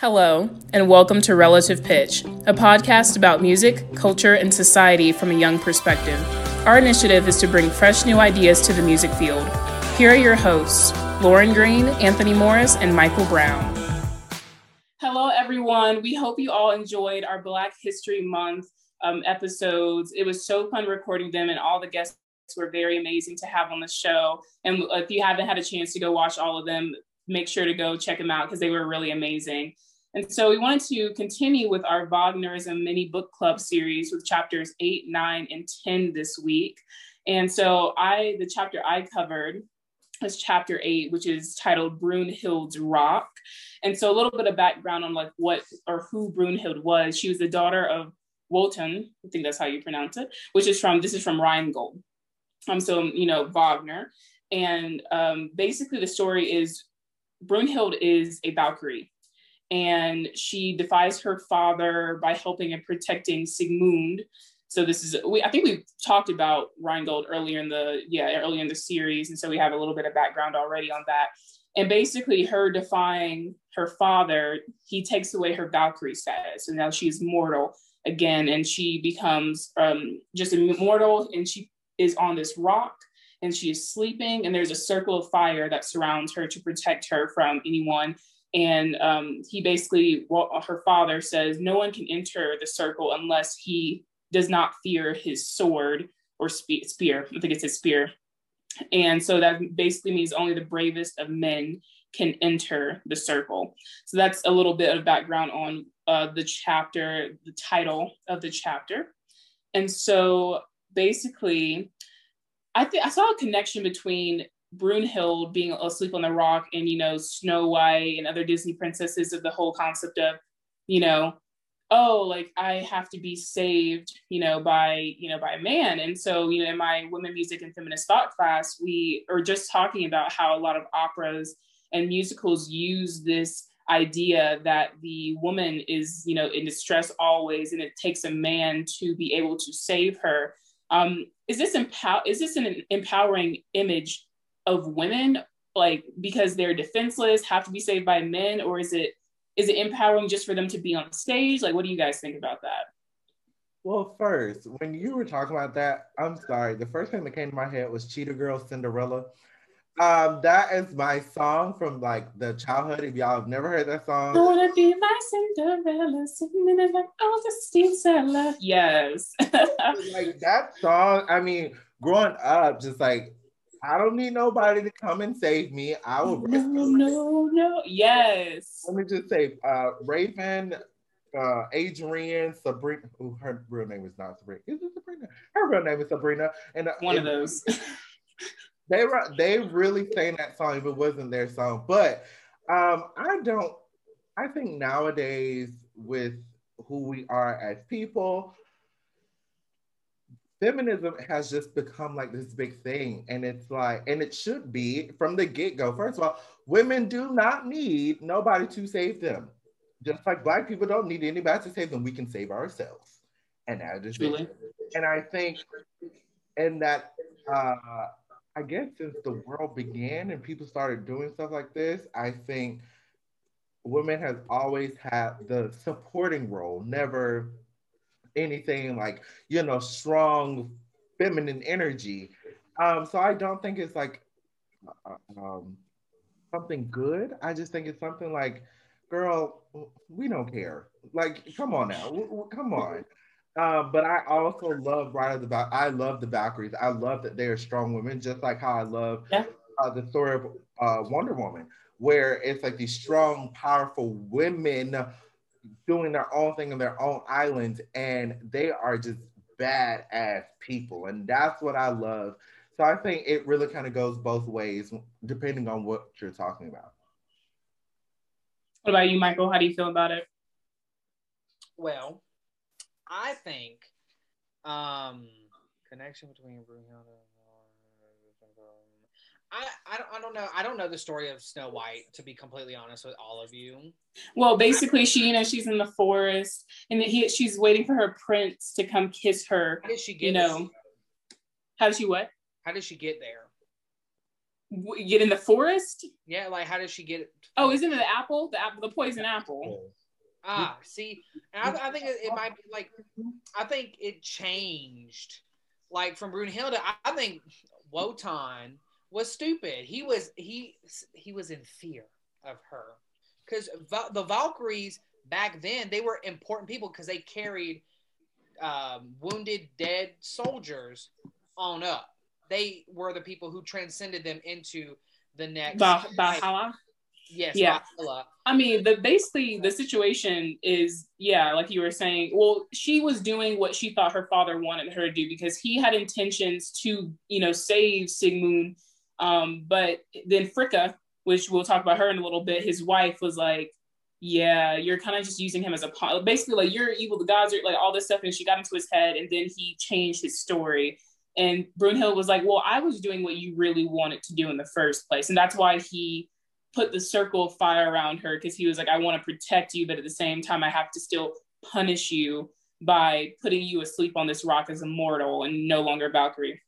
Hello, and welcome to Relative Pitch, a podcast about music, culture, and society from a young perspective. Our initiative is to bring fresh new ideas to the music field. Here are your hosts, Lauren Green, Anthony Morris, and Michael Brown. Hello, everyone. We hope you all enjoyed our Black History Month um, episodes. It was so fun recording them, and all the guests were very amazing to have on the show. And if you haven't had a chance to go watch all of them, make sure to go check them out because they were really amazing. And so we wanted to continue with our Wagnerism mini book club series with chapters eight, nine, and 10 this week. And so I, the chapter I covered was chapter eight, which is titled Brunhild's Rock. And so a little bit of background on like what or who Brunhild was. She was the daughter of Wotan, I think that's how you pronounce it, which is from, this is from Rheingold. Um, so, you know, Wagner. And um, basically the story is Brunhild is a Valkyrie and she defies her father by helping and protecting Siegmund. So this is we I think we talked about Rheingold earlier in the yeah earlier in the series, and so we have a little bit of background already on that. And basically, her defying her father, he takes away her Valkyrie status, and now she's mortal again, and she becomes um, just immortal, and she is on this rock, and she is sleeping, and there's a circle of fire that surrounds her to protect her from anyone and um, he basically well, her father says no one can enter the circle unless he does not fear his sword or spe- spear. I think it's his spear. And so that basically means only the bravest of men can enter the circle. So that's a little bit of background on uh, the chapter the title of the chapter. And so basically i think i saw a connection between Brunhild being asleep on the rock and, you know, Snow White and other Disney princesses of the whole concept of, you know, oh, like I have to be saved, you know, by, you know, by a man. And so, you know, in my women music and feminist thought class, we are just talking about how a lot of operas and musicals use this idea that the woman is, you know, in distress always, and it takes a man to be able to save her. Um, is this empower? Is this an empowering image of women like because they're defenseless have to be saved by men or is it is it empowering just for them to be on stage like what do you guys think about that well first when you were talking about that i'm sorry the first thing that came to my head was cheetah girl cinderella um, that is my song from like the childhood. If y'all have never heard that song, I wanna be my Cinderella, sitting in like all the steam cellar. Yes, like that song. I mean, growing up, just like I don't need nobody to come and save me. I will. No, no, no. Yes. Let me just say, uh, Raven, uh, Adrienne, Sabrina. Oh, her real name is not Sabrina. Is it Sabrina? Her real name is Sabrina. And uh, one of those. they were they really sang that song if it wasn't their song. But um, I don't. I think nowadays with who we are as people, feminism has just become like this big thing. And it's like, and it should be from the get go. First of all, women do not need nobody to save them. Just like Black people don't need anybody to save them, we can save ourselves. And that is really? And I think, and that, uh, I guess since the world began and people started doing stuff like this, I think women has always had the supporting role, never anything like you know strong feminine energy um so i don't think it's like uh, um something good i just think it's something like girl we don't care like come on now w- w- come on uh, but I also love right of the back. I love the Valkyries. I love that they are strong women, just like how I love yeah. uh, the story of uh, Wonder Woman, where it's like these strong, powerful women doing their own thing on their own islands, and they are just badass people, and that's what I love. So I think it really kind of goes both ways, depending on what you're talking about. What about you, Michael? How do you feel about it? Well, I think um connection between Brunhilde I, I don't, I don't know. I don't know the story of Snow White, to be completely honest with all of you. Well, basically, she, you know, she's in the forest and he, she's waiting for her prince to come kiss her. How did she get You know, how did she what? How did she get there? w- get in the forest. Yeah, like how did she get it? Oh, isn't it the apple? The apple, the poison apple. Ah, see, and I, I think it, it might be like, I think it changed, like from Brunhilde. I, I think Wotan was stupid. He was he he was in fear of her because the Valkyries back then they were important people because they carried um, wounded, dead soldiers on up. They were the people who transcended them into the next Bah-. Yes, Yeah. I mean, the basically the situation is yeah, like you were saying. Well, she was doing what she thought her father wanted her to do because he had intentions to, you know, save Siegmund. Um, but then Fricka, which we'll talk about her in a little bit, his wife was like, "Yeah, you're kind of just using him as a pawn. Basically, like you're evil. The gods are like all this stuff." And she got into his head, and then he changed his story. And Brunhild was like, "Well, I was doing what you really wanted to do in the first place, and that's why he." put the circle of fire around her because he was like, I want to protect you, but at the same time, I have to still punish you by putting you asleep on this rock as a mortal and no longer Valkyrie.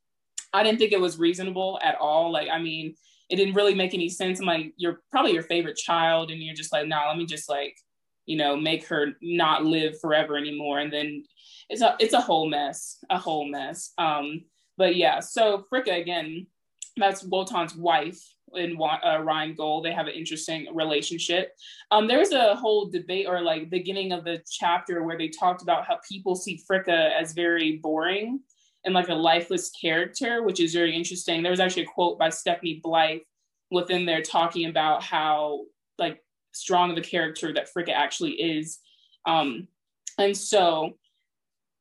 I didn't think it was reasonable at all. Like, I mean, it didn't really make any sense. I'm like, you're probably your favorite child, and you're just like, nah, let me just like, you know, make her not live forever anymore. And then it's a it's a whole mess, a whole mess. Um, but yeah, so Fricka again, that's Wotan's wife Wa- uh, Rheingold. They have an interesting relationship. Um, there's a whole debate or like beginning of the chapter where they talked about how people see Fricka as very boring and like a lifeless character, which is very interesting. There was actually a quote by Stephanie Blythe within there talking about how like strong of a character that Fricka actually is. Um, and so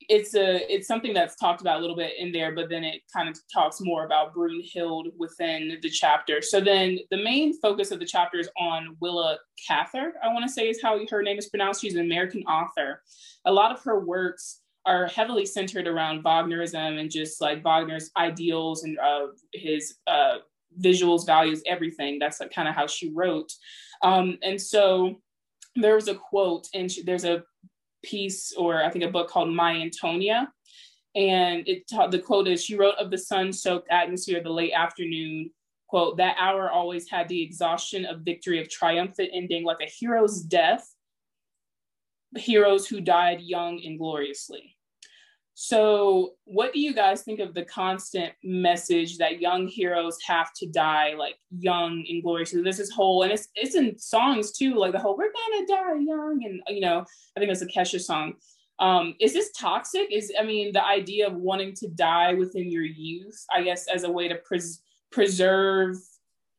it's a it's something that's talked about a little bit in there, but then it kind of talks more about Brunhild within the chapter. So then the main focus of the chapter is on Willa Cather, I want to say is how her name is pronounced. She's an American author. A lot of her works are heavily centered around Wagnerism and just like Wagner's ideals and uh, his uh, visuals, values, everything. That's like kind of how she wrote. Um, and so there was a quote, and she, there's a piece or I think a book called My Antonia. And it ta- the quote is she wrote of the sun soaked atmosphere of the late afternoon, quote, that hour always had the exhaustion of victory of triumphant ending like a hero's death, heroes who died young and gloriously. So, what do you guys think of the constant message that young heroes have to die like young and gloriously? This is whole, and it's it's in songs too, like the whole "We're gonna die young," and you know, I think it's a Kesha song. Um, is this toxic? Is I mean, the idea of wanting to die within your youth, I guess, as a way to pres- preserve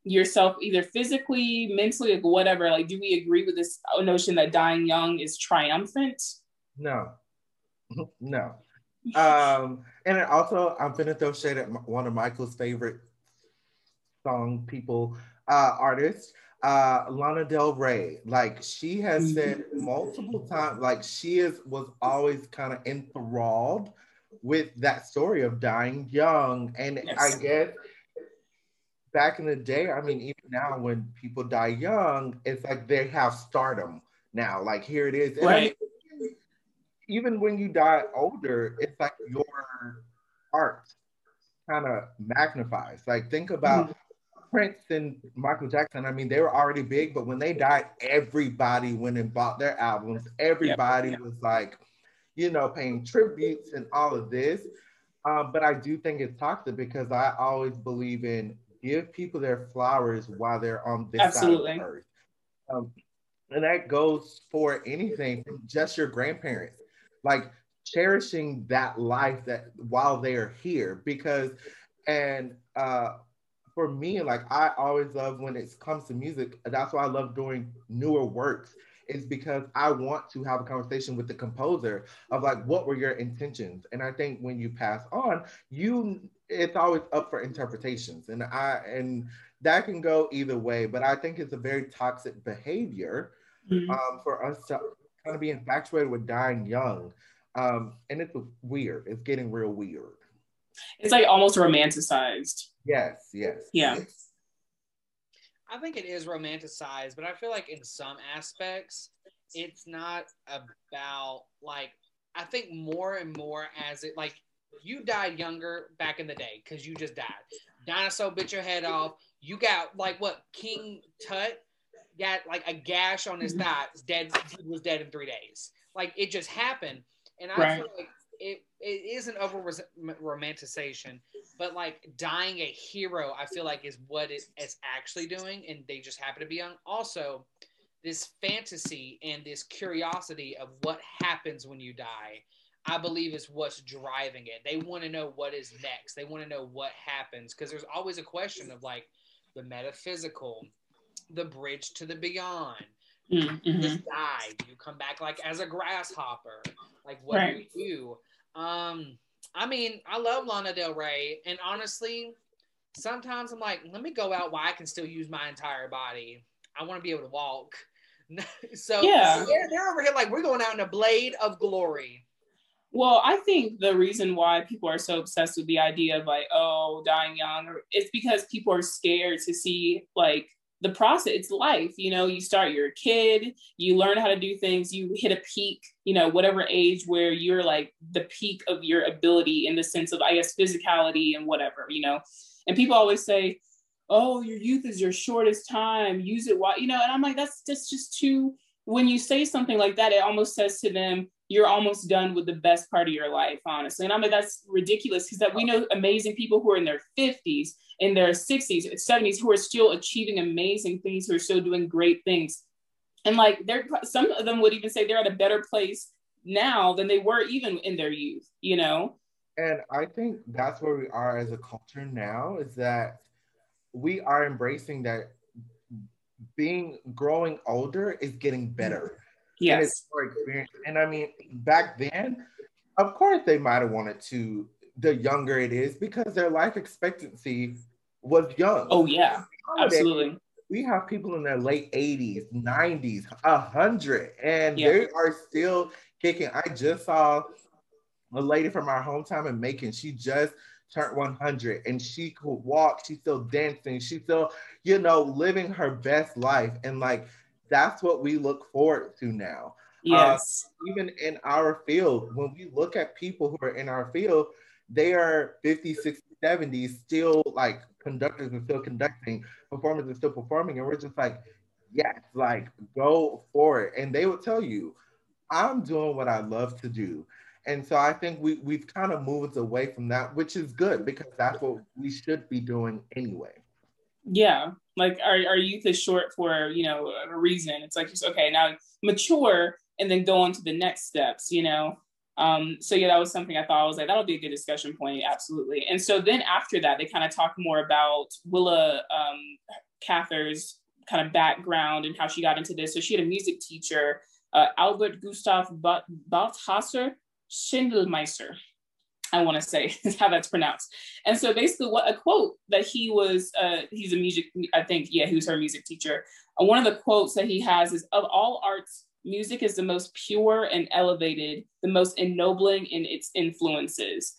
yourself, either physically, mentally, like whatever. Like, do we agree with this notion that dying young is triumphant? No, no. Um, and also, I'm gonna throw shade at one of Michael's favorite song people, uh, artists, uh, Lana Del Rey. Like she has said multiple times, like she is was always kind of enthralled with that story of dying young. And Yes. I guess back in the day, I mean, even now when people die young, it's like they have stardom now. Like here it is. And I mean, even when you die older, it's like your art kind of magnifies. Like think about Prince and Michael Jackson. I mean, they were already big, but when they died, everybody went and bought their albums. Everybody Yep. was like, you know, paying tributes and all of this. Um, but I do think it's toxic because I always believe in give people their flowers while they're on this Absolutely. side of the earth. Um, and that goes for anything from just your grandparents, like cherishing that life that while they are here. Because, and uh, for me, like I always love when it comes to music. That's why I love doing newer works. Is because I want to have a conversation with the composer of like, what were your intentions? And I think when you pass on, you it's always up for interpretations, and I and that can go either way. But I think it's a very toxic behavior Mhm. um, for us to kind of be infatuated with dying young. Um, and it's weird. It's getting real weird. It's like almost romanticized. Yes, yes. Yeah. I think it is romanticized, but I feel like in some aspects, it's not about like I think more and more as it like you died younger back in the day because you just died. Dinosaur bit your head off. You got like what King Tut got like a gash on his mm-hmm. thigh, dead. Was dead in three days. Like it just happened, and I Right. feel like it it is an over romanticization, but like dying a hero, I feel like is what it is actually doing, and they just happen to be young. Also, this fantasy and this curiosity of what happens when you die, I believe is what's driving it. They want to know what is next. They want to know what happens because there's always a question of like the metaphysical, the bridge to the beyond. Mm, mhm. Just die. You come back like as a grasshopper? Like what Right. do you do? Um, I mean, I love Lana Del Rey, and honestly, sometimes I'm like, let me go out while I can still use my entire body. I want to be able to walk. so Yeah. they're, they're over here like we're going out in a blade of glory. Well, I think the reason why people are so obsessed with the idea of like, oh, dying young, or it's because people are scared to see like the process. It's life, you know. You start, you're a kid, you learn how to do things, you hit a peak, you know, whatever age where you're like the peak of your ability in the sense of, I guess, physicality and whatever, you know. And people always say, oh, your youth is your shortest time. Use it while, you know. And I'm like, that's that's just too. When you say something like that, it almost says to them, you're almost done with the best part of your life, honestly. And I'm like, that's ridiculous because that we know amazing people who are in their 50s, in their 60s, 70s, who are still achieving amazing things, who are still doing great things. And like they're some of them would even say they're at a better place now than they were even in their youth, you know? And I think that's where we are as a culture now is that we are embracing that being growing older is getting better. And Yes. it's more experience. And I mean, back then, of course, they might have wanted to, the younger it is, because their life expectancy was young. Oh yeah, Nowadays, absolutely. We have people in their late 80s, 90s, 100, and Yeah. they are still kicking. I just saw a lady from our hometown in Macon. She just turned 100 and she could walk. She's still dancing. She's still, you know, living her best life. And like, that's what we look forward to now. Uh, yes. Even in our field, when we look at people who are in our field, they are 50, 60, 70, still like conductors and still conducting, performers and still performing. And we're just like, yes, like go for it. And they would tell you, I'm doing what I love to do. And so I think we, we've kind of moved away from that, which is good because that's what we should be doing anyway. Yeah, like our, our youth is short for you know a reason. It's like just okay now mature and then go on to the next steps. You know, um, so yeah, that was something I thought I was like that'll be a good discussion point, absolutely. And so then after that, they kind of talk more about Willa um, Cather's kind of background and how she got into this. So she had a music teacher, uh, Albert Gustav Ba- Balthasar Schindelmeister. I want to say is how that's pronounced. And so basically, what a quote that he was, uh, he's a music, I think, yeah, he was her music teacher. Uh, one of the quotes that he has is Of all arts, music is the most pure and elevated, the most ennobling in its influences.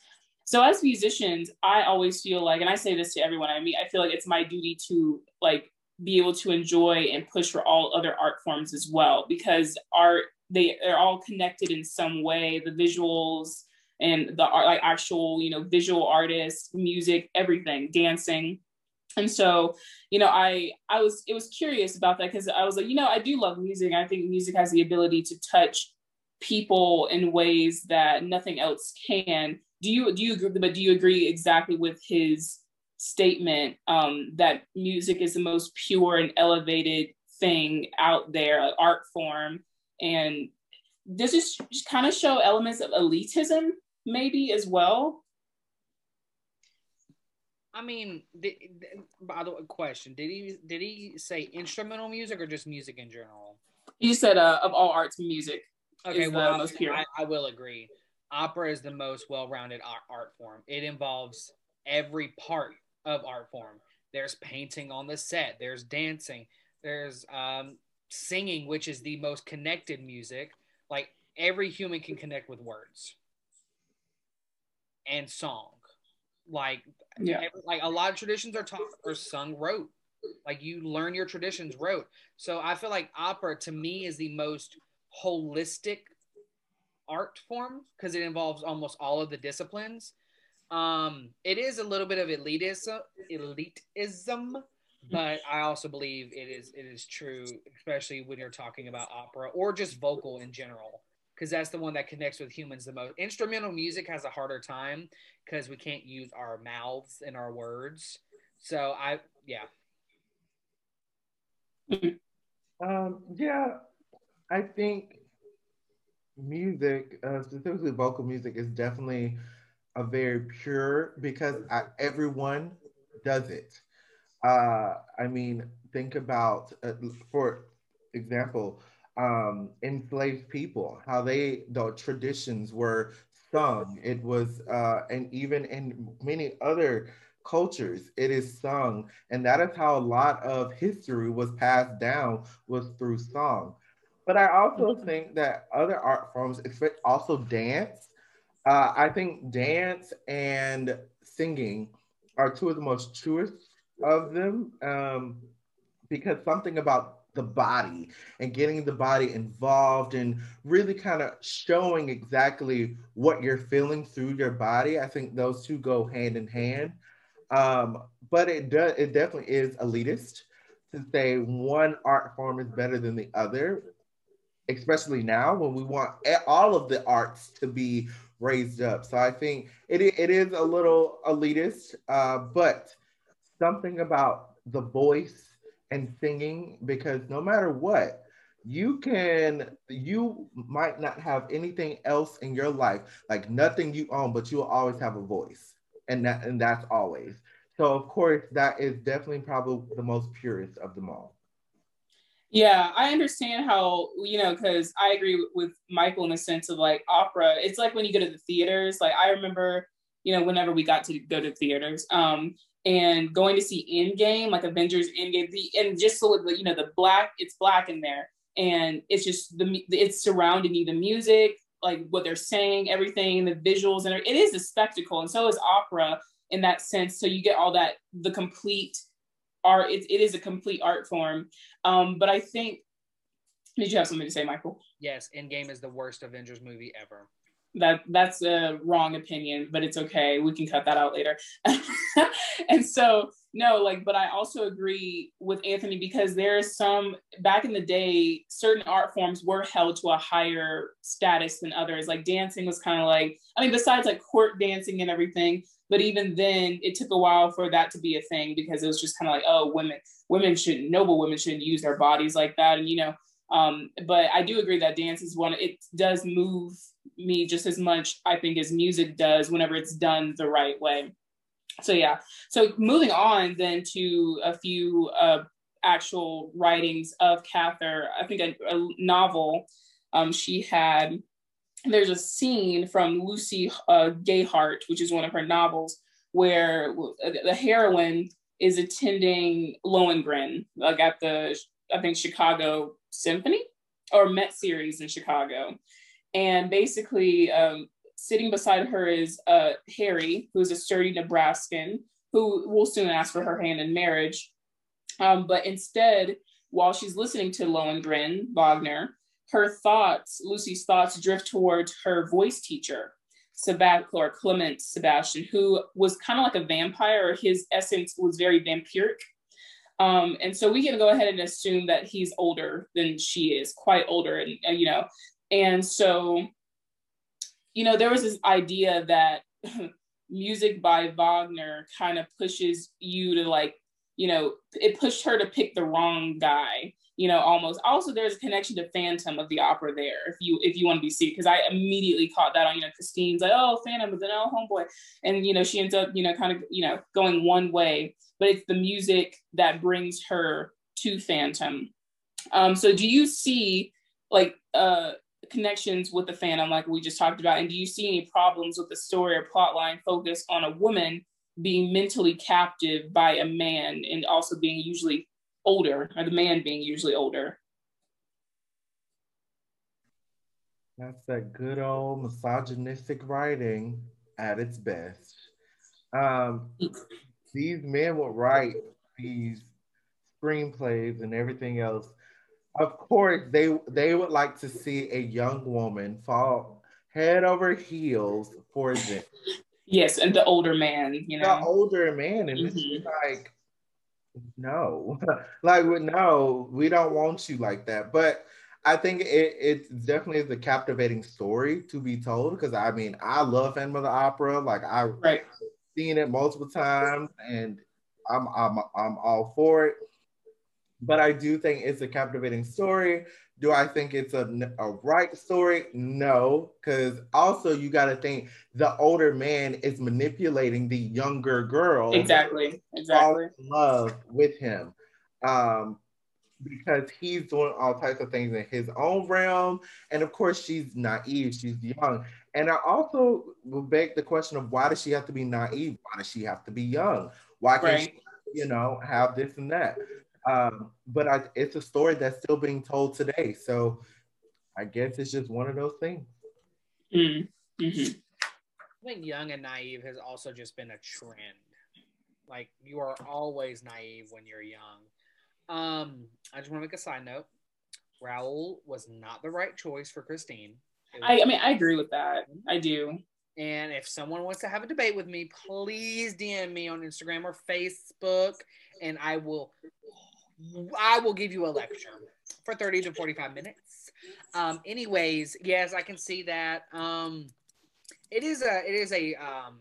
So as musicians, I always feel like, and I say this to everyone I meet, I feel like it's my duty to like be able to enjoy and push for all other art forms as well, because art, they are all connected in some way, the visuals, and the art, like actual, you know, visual artists, music, everything, dancing. And so, you know, I I was it was curious about that because I was like, you know, I do love music. I think music has the ability to touch people in ways that nothing else can. Do you do you agree? But do you agree exactly with his statement um, that music is the most pure and elevated thing out there, like art form, and does this kind of show elements of elitism maybe as well? I mean, did, by the way, question: Did he did he say instrumental music or just music in general? You said uh, of all arts, music. Okay, is the well, most pure. I, I will agree. Opera is the most well-rounded art, art form. It involves every part of art form. There's painting on the set. There's dancing. There's um, singing, which is the most connected music. Like every human can connect with words and song. Like Yeah. every- like a lot of traditions are taught or sung rote. Like you learn your traditions rote. So I feel like opera to me is the most holistic art form because it involves almost all of the disciplines. Um, it is a little bit of elitism, elitism, but I also believe it is it is true, especially when you're talking about opera or just vocal in general, because that's the one that connects with humans the most. Instrumental music has a harder time because we can't use our mouths and our words. So I yeah. Um, yeah, I think music, uh, specifically vocal music, is definitely a very pure because I, everyone does it. Uh, I mean, think about, uh, for example, um, enslaved people, how they, the traditions were sung. It was, uh, and even in many other cultures, it is sung. And that is how a lot of history was passed down, was through song. But I also mm-hmm. think that other art forms, also dance, uh, I think dance and singing are two of the most truest of them um, because something about the body and getting the body involved and really kind of showing exactly what you're feeling through your body. I think those two go hand in hand. Um, but it does it definitely is elitist to say one art form is better than the other, especially now when we want all of the arts to be raised up. So I think it, it is a little elitist, uh, but something about the voice and singing, because no matter what, you can, you might not have anything else in your life, like nothing you own, but you'll always have a voice. And that and that's always. So of course that is definitely probably the most purest of them all. Yeah, I understand how, you know, because I agree with Michael in the sense of like opera. It's like when you go to the theaters. Like I remember, you know, whenever we got to go to theaters, um, and going to see Endgame, like Avengers Endgame, the, and just so the, you know, the black, it's black in there, and it's just the it's surrounding you, the music, like what they're saying, everything, the visuals, and it is a spectacle, and so is opera in that sense. So you get all that, the complete art. It, it is a complete art form. Um, but I think, did you have something to say, Michael? Yes, Endgame is the worst Avengers movie ever. That that's a wrong opinion, but it's okay. We can cut that out later. and so no, like, but I also agree with Anthony because there's some back in the day, certain art forms were held to a higher status than others. Like dancing was kind of like, I mean, besides like court dancing and everything, but even then, it took a while for that to be a thing because it was just kind of like, oh, women, women shouldn't, noble women shouldn't use their bodies like that. And, you know, um, but I do agree that dance is one, it does move me just as much, I think, as music does whenever it's done the right way. So, yeah. So, moving on then to a few uh, actual writings of Cather, I think a, a novel um, she had there's a scene from Lucy uh, Gayheart, which is one of her novels, where the heroine is attending Lohengrin, like at the, I think, Chicago Symphony or Met series in Chicago. And basically, um, sitting beside her is uh, Harry, who's a sturdy Nebraskan, who will soon ask for her hand in marriage. Um, but instead, while she's listening to Lohengrin, Wagner, her thoughts, Lucy's thoughts, drift towards her voice teacher, Sebastian Clement Sebastian, who was kind of like a vampire. His essence was very vampiric. Um, and so we can go ahead and assume that he's older than she is, quite older, and uh, you know. And so, you know, there was this idea that music by Wagner kind of pushes you to like, you know, it pushed her to pick the wrong guy you know, almost. Also, there's a connection to Phantom of the opera there, if you if you want to be seen, because I immediately caught that on, you know, Christine's like, oh, Phantom, but then oh, homeboy, and you know, she ends up, you know, kind of, you know, going one way, but it's the music that brings her to Phantom. Um, so, do you see like uh connections with the Phantom, like we just talked about, and do you see any problems with the story or plot line focused on a woman? being mentally captive by a man and also being usually older, or the man being usually older. That's that good old misogynistic writing at its best. Um, these men would write these screenplays and everything else. Of course, they they would like to see a young woman fall head over heels for them. Yes, and the older man, you know, the older man, and mm-hmm. it's like no, like no, we don't want you like that. But I think it it definitely is a captivating story to be told because I mean I love Phantom of the Opera. Like I right. seen it multiple times and I'm I'm I'm all for it. But I do think it's a captivating story. Do I think it's a, a right story? No, because also you got to think the older man is manipulating the younger girl. Exactly. Exactly. love with him. Um, because he's doing all types of things in his own realm. And of course, she's naive, she's young. And I also will beg the question of why does she have to be naive? Why does she have to be young? Why can't right. she, you know, have this and that? Um, but I, it's a story that's still being told today. So I guess it's just one of those things. Mm-hmm. mm-hmm. I think young and naive has also just been a trend. Like you are always naive when you're young. Um, I just want to make a side note. Raul was not the right choice for Christine. I, I mean, I agree with that. I do. And if someone wants to have a debate with me, please DM me on Instagram or Facebook, and I will I will give you a lecture for 30 to 45 minutes. Um, anyways, yes, I can see that. Um, it is a it is a um,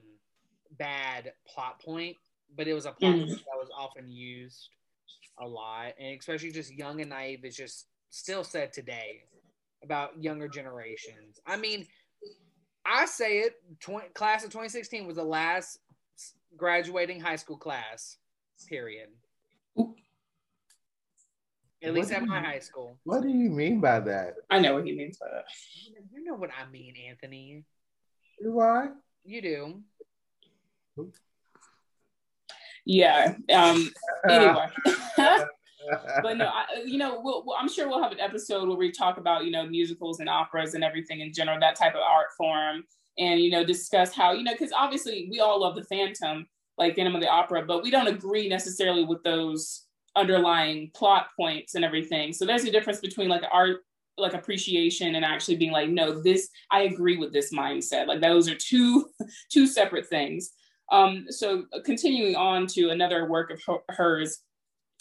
bad plot point, but it was a plot mm. that was often used a lot, and especially just young and naive is just still said today about younger generations. I mean, I say it. 20, class of 2016 was the last graduating high school class. Period. At least at my high school. What do you mean by that? I know what he means by that. You know what I mean, Anthony. Do I? You do. Yeah. Um. Anyway. but no, I, you know, we'll, we'll, I'm sure we'll have an episode where we talk about, you know, musicals and operas and everything in general, that type of art form, and you know, discuss how, you know, because obviously we all love the Phantom, like Phantom of the Opera, but we don't agree necessarily with those underlying plot points and everything. So there's a difference between like art like appreciation and actually being like no this i agree with this mindset. Like those are two two separate things. Um so continuing on to another work of hers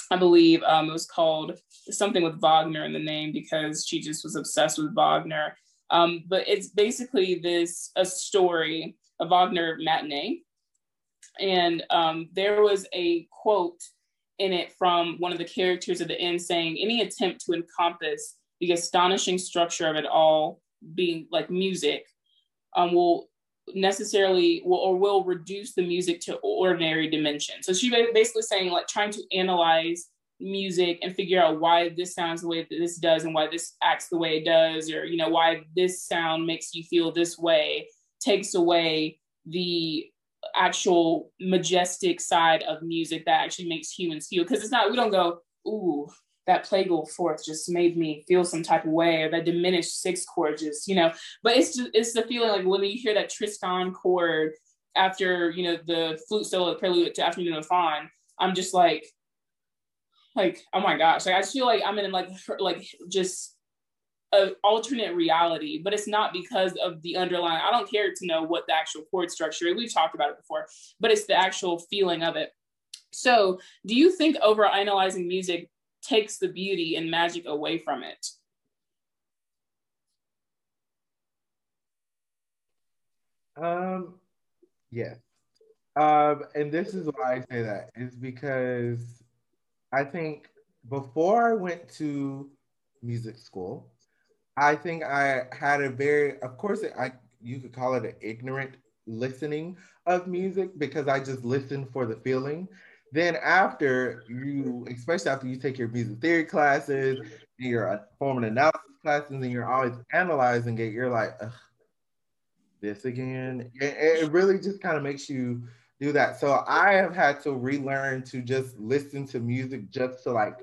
i believe um it was called something with wagner in the name because she just was obsessed with wagner. Um but it's basically this a story a wagner matinee. And um there was a quote in it from one of the characters at the end saying any attempt to encompass the astonishing structure of it all being like music um, will necessarily will, or will reduce the music to ordinary dimension. So she basically saying like trying to analyze music and figure out why this sounds the way that this does and why this acts the way it does or you know why this sound makes you feel this way takes away the actual majestic side of music that actually makes humans feel because it's not we don't go ooh that plagal fourth just made me feel some type of way or that diminished sixth chord just you know? But it's just it's the feeling like when you hear that tristan chord after you know the flute solo prelude to afternoon of faun i'm just like like oh my gosh like i just feel like i'm in like like just an alternate reality, but it's not because of the underlying. I don't care to know what the actual chord structure. We've talked about it before, but it's the actual feeling of it. So, do you think over analyzing music takes the beauty and magic away from it? Um, yeah. Um, and this is why I say that is because I think before I went to music school, I think I had a very, of course, I you could call it an ignorant listening of music because I just listened for the feeling. Then after you, especially after you take your music theory classes and your forming analysis classes, and you're always analyzing it, you're like, this again. It, it really just kind of makes you do that. So I have had to relearn to just listen to music just to like,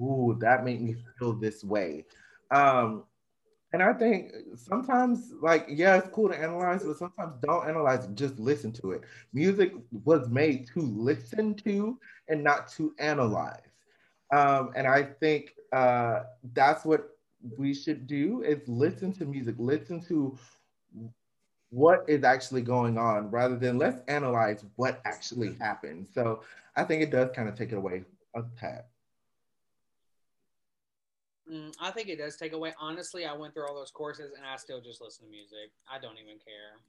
ooh, that made me feel this way. Um, and I think sometimes, like, yeah, it's cool to analyze, but sometimes don't analyze just listen to it. Music was made to listen to and not to analyze. Um, and I think uh, that's what we should do is listen to music, listen to what is actually going on rather than let's analyze what actually happened. So I think it does kind of take it away a tad. Mm, I think it does take away. Honestly, I went through all those courses and I still just listen to music. I don't even care.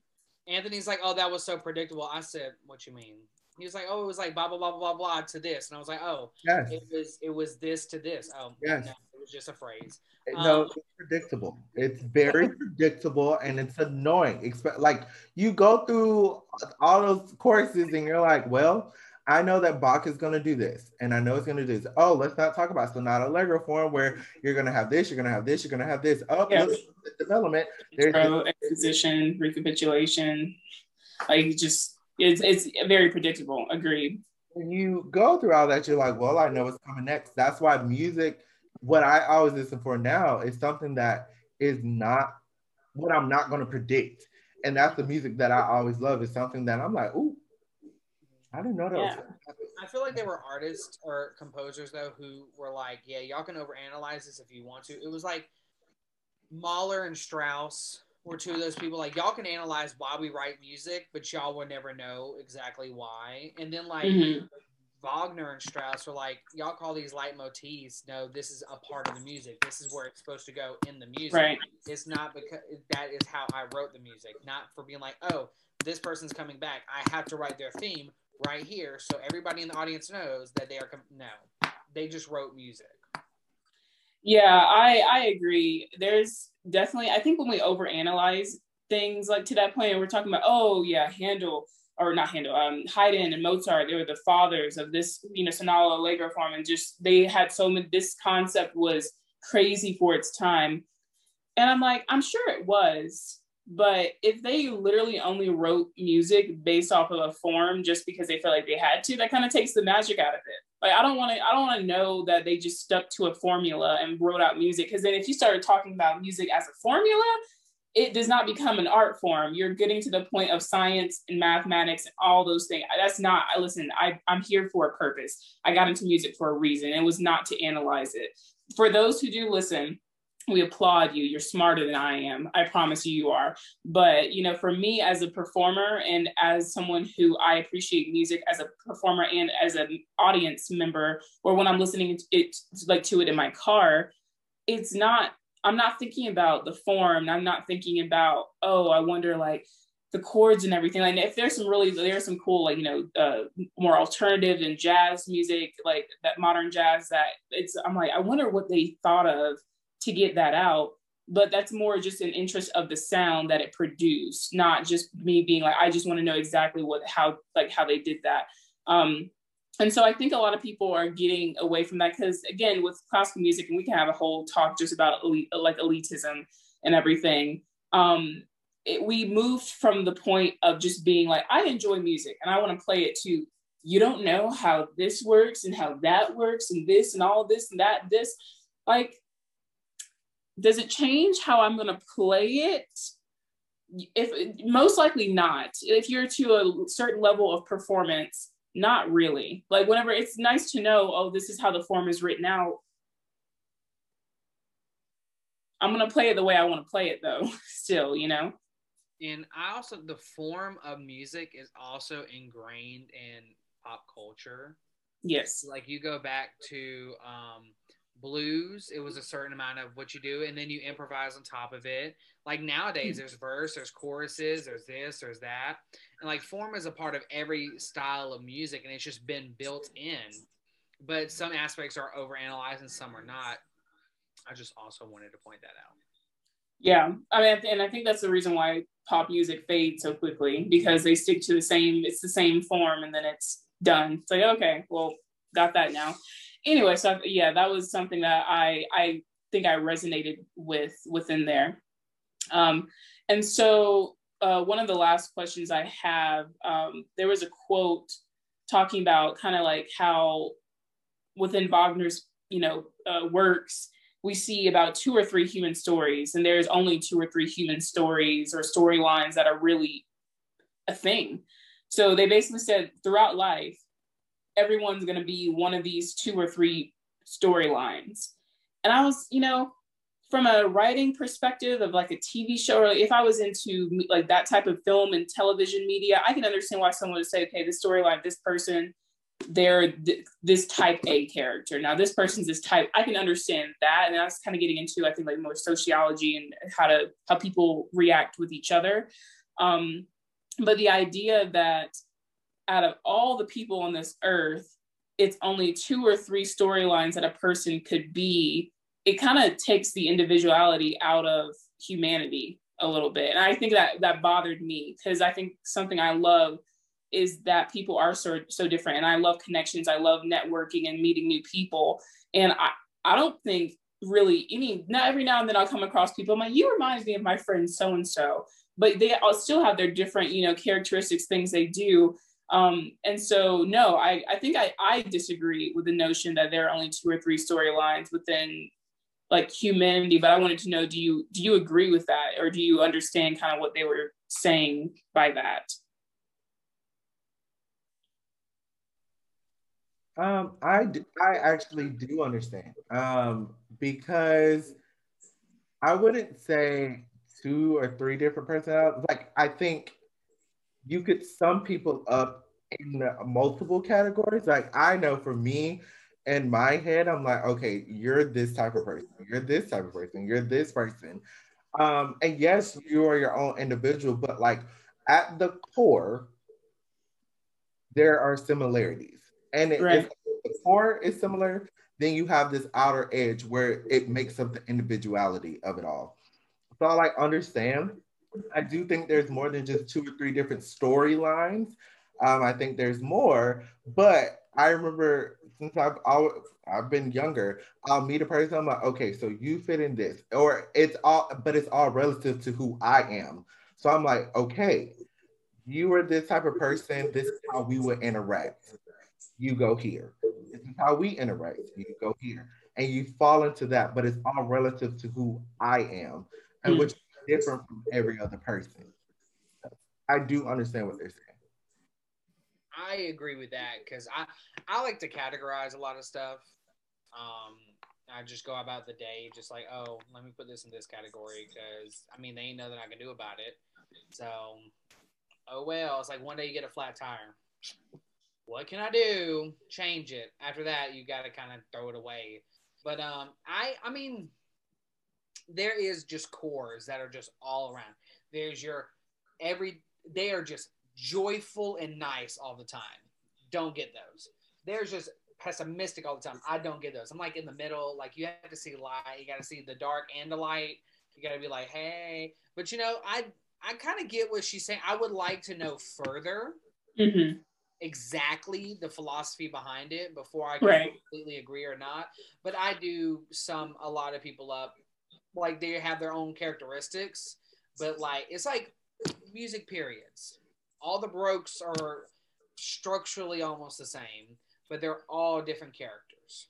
Anthony's like, "Oh, that was so predictable." I said, "What you mean?" He was like, "Oh, it was like blah blah blah blah blah to this," and I was like, "Oh, Yes. it was it was this to this." Oh, Yes. no, it was just a phrase. No, Um, it's predictable. It's very predictable and it's annoying. Like you go through all those courses and you're like, well, I know that Bach is going to do this and I know it's going to do this. Oh, let's not talk about sonata allegro form where you're going to have this, you're going to have this, you're going to have this. Oh, Yeah. development. There's Intro, exposition, recapitulation. Like just it's it's very predictable. Agreed. when you go through all that, you're like, well, I know what's coming next. That's why music, what I always listen for now, is something that is not what I'm not going to predict. And that's the music that I always love, is something that I'm like, ooh, I didn't know that. Yeah. I feel like there were artists or composers though who were like, "Yeah, y'all can overanalyze this if you want to." It was like Mahler and Strauss were two of those people. Like y'all can analyze why we write music, but y'all will never know exactly why. And then like Mhm. Wagner and Strauss were like, "Y'all call these leitmotifs. No, this is a part of the music. This is where it's supposed to go in the music. Right. It's not because that is how I wrote the music. Not for being like, oh, this person's coming back. I have to write their theme right here, so everybody in the audience knows that they are. Com- no, they just wrote music. Yeah, I I agree. There's definitely I think when we overanalyze things like to that point, we're talking about oh yeah, Handel or not Handel, um, Haydn and Mozart. They were the fathers of this you know sonata allegro form, and just they had so many. This concept was crazy for its time, and I'm like I'm sure it was. But if they literally only wrote music based off of a form just because they felt like they had to, that kind of takes the magic out of it. Like I don't want to I don't want to know that they just stuck to a formula and wrote out music because then if you started talking about music as a formula, it does not become an art form. You're getting to the point of science and mathematics and all those things. That's not I listen, I I'm here for a purpose. I got into music for a reason. It was not to analyze it. For those who do listen, we applaud you. You're smarter than I am. I promise you, you are. But you know, for me as a performer and as someone who I appreciate music as a performer and as an audience member, or when I'm listening to it like to it in my car, it's not. I'm not thinking about the form. I'm not thinking about oh, I wonder like the chords and everything. Like if there's some really there's some cool like you know uh, more alternative and jazz music like that modern jazz that it's I'm like I wonder what they thought of to get that out but that's more just an interest of the sound that it produced not just me being like i just want to know exactly what how like how they did that. Um and so i think a lot of people are getting away from that because again with classical music and we can have a whole talk just about elite, like elitism and everything um it, we moved from the point of just being like i enjoy music and i want to play it too. You don't know how this works and how that works and this and all this and that this. Like does it change how I'm going to play it? If most likely not. If you're to a certain level of performance, not really. Like whenever it's nice to know, oh, this is how the form is written out. I'm going to play it the way I want to play it though, still, you know. And I also the form of music is also ingrained in pop culture. Yes. Like you go back to um, blues, it was a certain amount of what you do, and then you improvise on top of it. Like nowadays, hmm. there's verse, there's choruses, there's this, there's that, and like form is a part of every style of music, and it's just been built in. But some aspects are overanalyzed and some are not. I just also wanted to point that out. Yeah, I mean, and I think that's the reason why pop music fades so quickly because they stick to the same. It's the same form, and then it's done. It's like okay, well, got that now. Anyway, so yeah, that was something that I I think I resonated with within there. Um, and so uh, one of the last questions I have, um, there was a quote talking about kind of like how within Wagner's you know uh, works we see about two or three human stories, and there's only two or three human stories or storylines that are really a thing. So they basically said throughout life, everyone's going to be one of these two or three storylines. And I was, you know, from a writing perspective of like a TV show, or if I was into like that type of film and television media, I can understand why someone would say, okay, this storyline, this person they're th- this type A character. Now this person's this type. I can understand that, and that's kind of getting into I think like more sociology and how to how people react with each other. Um, but the idea that out of all the people on this earth, it's only two or three storylines that a person could be. It kind of takes the individuality out of humanity a little bit, and I think that that bothered me because I think something I love is that people are so so different and I love connections. I love networking and meeting new people. And I, I don't think really any not every now and then I'll come across people. I'm like, you remind me of my friend so and so, but they all still have their different, you know, characteristics, things they do. Um, and so no, I, I think I, I disagree with the notion that there are only two or three storylines within like humanity, but I wanted to know do you do you agree with that or do you understand kind of what they were saying by that? Um, I I actually do understand. Um, because I wouldn't say two or three different personalities. Like I think you could sum people up in multiple categories. Like I know for me, in my head, I'm like, okay, you're this type of person, you're this type of person, you're this person. Um, and yes, you are your own individual, but like at the core, there are similarities and it, right. if the core is similar, then you have this outer edge where it makes up the individuality of it all. So I like understand. I do think there's more than just two or three different storylines. Um, I think there's more, but I remember since I've always, I've been younger, I'll meet a person. I'm like, okay, so you fit in this, or it's all, but it's all relative to who I am. So I'm like, okay, you are this type of person. This is how we would interact you go here. This is how we interact. You go here. And you fall into that, but it's all relative to who I am, and mm. which different from every other person. I do understand what they're saying. I agree with that because I I like to categorize a lot of stuff. Um, I just go about the day just like, oh, let me put this in this category because I mean, they ain't nothing I can do about it. So, oh well, it's like one day you get a flat tire what can I do? Change it. After that, you got to kind of throw it away. But um, I I mean, there is just cores that are just all around. There's your every they are just joyful and nice all the time. Don't get those. There's just pessimistic all the time. I don't get those. I'm like in the middle. Like you have to see light. You got to see the dark and the light. You got to be like, hey. But you know, I I kind of get what she's saying. I would like to know further. Mm-hmm exactly the philosophy behind it before I can right. completely agree or not. But I do sum a lot of people up like they have their own characteristics, but like it's like music periods. All the Baroques are structurally almost the same, but they're all different characters.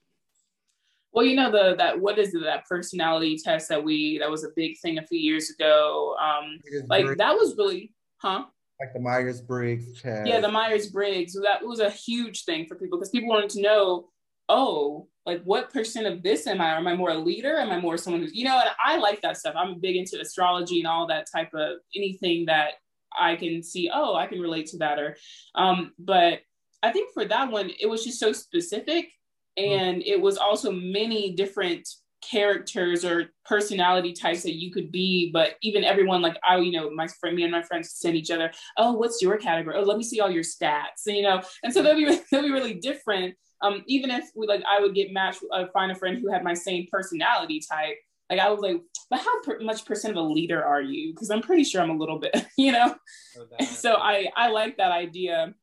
Well, you know the that what is it that personality test that we that was a big thing a few years ago. Um, like that was really, huh? like the Myers Briggs test. Yeah, the Myers Briggs. That was a huge thing for people because people wanted to know, oh, like what percent of this am I? Am I more a leader? Am I more someone who's, you know, and I like that stuff. I'm big into astrology and all that type of anything that I can see, oh, I can relate to that. Or, um, but I think for that one, it was just so specific. And mm-hmm. it was also many different characters or personality types that you could be but even everyone like i you know my friend me and my friends send each other oh what's your category? Oh let me see all your stats and, you know? And so they'll be they'll be really different. Um even if we like i would get matched uh, find a friend who had my same personality type like i was like but how per- much percent of a leader are you? Because i'm pretty sure i'm a little bit you know? So i i like that idea.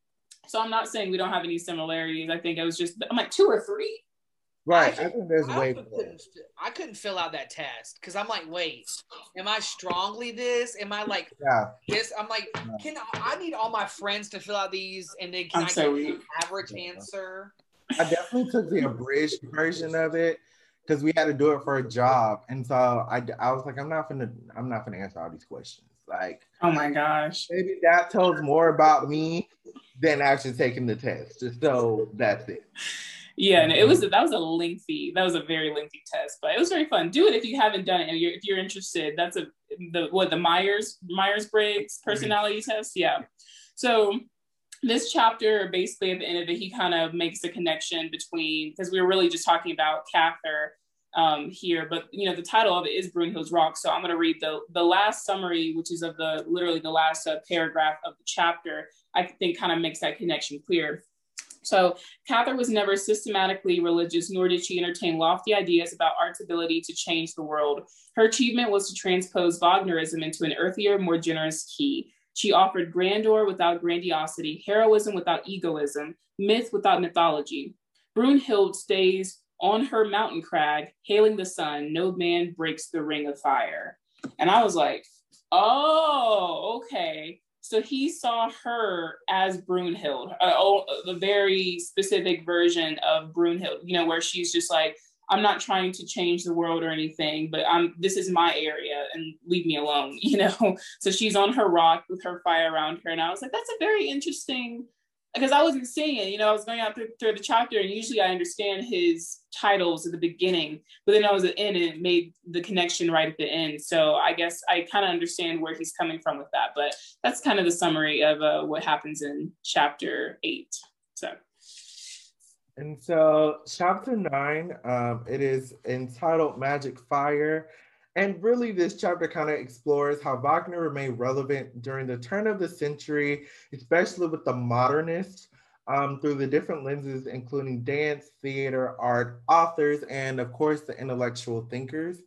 So i'm not saying we don't have any similarities. I think it was just i'm like two or three Right. I, I think there's I way more. Couldn't, I couldn't fill out that test because I'm like, wait, am I strongly this? Am I like yeah. this? I'm like, can I, I need all my friends to fill out these and then can I'm I so get an average yeah. answer? I definitely took the abridged version of it because we had to do it for a job, and so I, I was like, I'm not gonna I'm not gonna answer all these questions. Like, oh my gosh, maybe that tells more about me than actually taking the test. Just so that's it yeah, and it was that was a lengthy, that was a very lengthy test, but it was very fun. Do it if you haven't done it. If you're, if you're interested, that's a the what the Myers Myers Briggs personality test. Yeah. So this chapter basically at the end of it, he kind of makes a connection between because we were really just talking about Cather um, here, but you know the title of it is Brunhild's Rock. So I'm going to read the the last summary, which is of the literally the last uh, paragraph of the chapter. I think kind of makes that connection clear. So Cather was never systematically religious, nor did she entertain lofty ideas about art's ability to change the world. Her achievement was to transpose Wagnerism into an earthier, more generous key. She offered grandeur without grandiosity, heroism without egoism, myth without mythology. Brunhild stays on her mountain crag, hailing the sun. No man breaks the ring of fire. And I was like, oh, okay. So he saw her as Brunhild, uh, oh, the very specific version of Brunhild, you know, where she's just like, I'm not trying to change the world or anything, but I'm this is my area and leave me alone, you know. So she's on her rock with her fire around her. And I was like, that's a very interesting because I wasn't seeing it, you know, I was going out through, through, the chapter and usually I understand his titles at the beginning, but then I was at the end and it made the connection right at the end. So I guess I kind of understand where he's coming from with that, but that's kind of the summary of uh, what happens in chapter eight. So. And so, chapter nine, um, it is entitled Magic Fire. And really, this chapter kind of explores how Wagner remained relevant during the turn of the century, especially with the modernists, um, through the different lenses, including dance, theater, art, authors, and of course, the intellectual thinkers.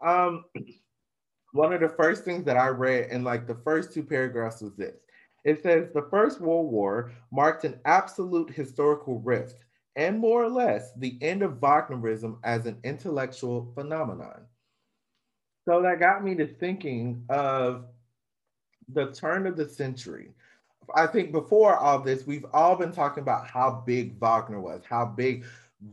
Um, one of the first things that I read in like the first two paragraphs was this. It says the First World War marked an absolute historical rift and more or less the end of Wagnerism as an intellectual phenomenon. So that got me to thinking of the turn of the century. I think before all this, we've all been talking about how big Wagner was, how big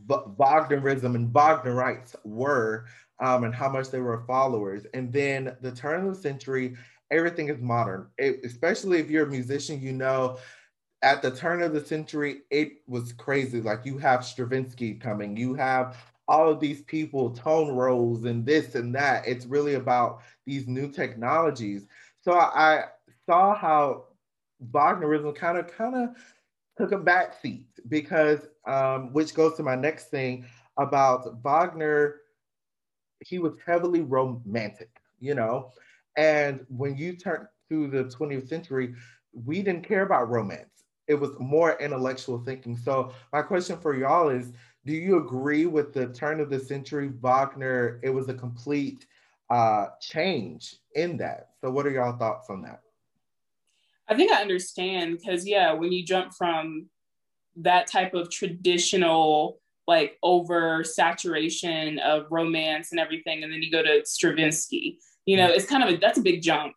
Wagnerism and Wagnerites were, um, and how much they were followers. And then the turn of the century, everything is modern. It, especially if you're a musician, you know at the turn of the century, it was crazy. Like you have Stravinsky coming, you have all of these people, tone rolls and this and that. It's really about these new technologies. So I saw how Wagnerism kind of kind of took a back seat because um, which goes to my next thing about Wagner. He was heavily romantic, you know, and when you turn to the 20th century, we didn't care about romance it was more intellectual thinking. So my question for y'all is, do you agree with the turn of the century Wagner? It was a complete uh, change in that. So what are y'all thoughts on that? I think I understand because yeah, when you jump from that type of traditional like over saturation of romance and everything, and then you go to Stravinsky, you know, it's kind of a, that's a big jump.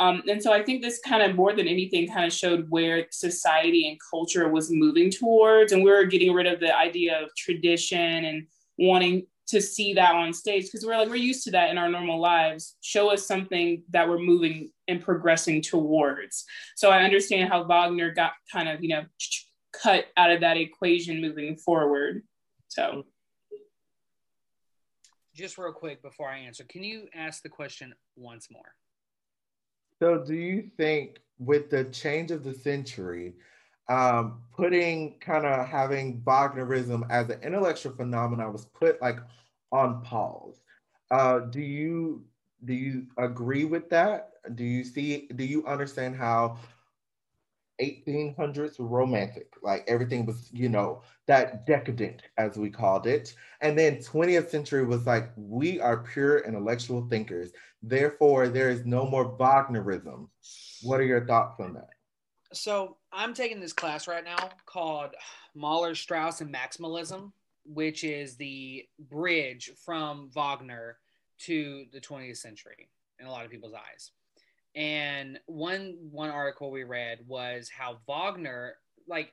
Um, and so I think this kind of more than anything kind of showed where society and culture was moving towards. And we were getting rid of the idea of tradition and wanting to see that on stage because we're like, we're used to that in our normal lives. Show us something that we're moving and progressing towards. So I understand how Wagner got kind of, you know, cut out of that equation moving forward. So just real quick before I answer, can you ask the question once more? So, do you think with the change of the century, um, putting kind of having Wagnerism as an intellectual phenomenon was put like on pause? Uh, do you do you agree with that? Do you see? Do you understand how 1800s romantic like everything was you know that decadent as we called it. And then 20th century was like we are pure intellectual thinkers. Therefore there is no more wagnerism. What are your thoughts on that? So i'm taking this class right now called mahler strauss and maximalism which is the bridge from wagner to the 20th century in a lot of people's eyes and one one article we read was how Wagner, like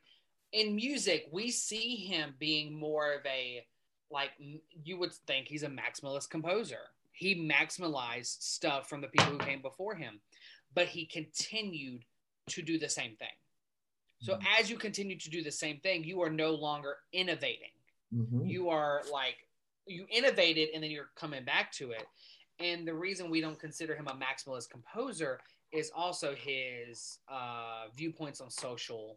in music, we see him being more of a like you would think he's a maximalist composer. He maximalized stuff from the people who came before him, but he continued to do the same thing. So mm-hmm. as you continue to do the same thing, you are no longer innovating. Mm-hmm. You are like you innovated and then you're coming back to it. And the reason we don't consider him a maximalist composer is also his uh, viewpoints on social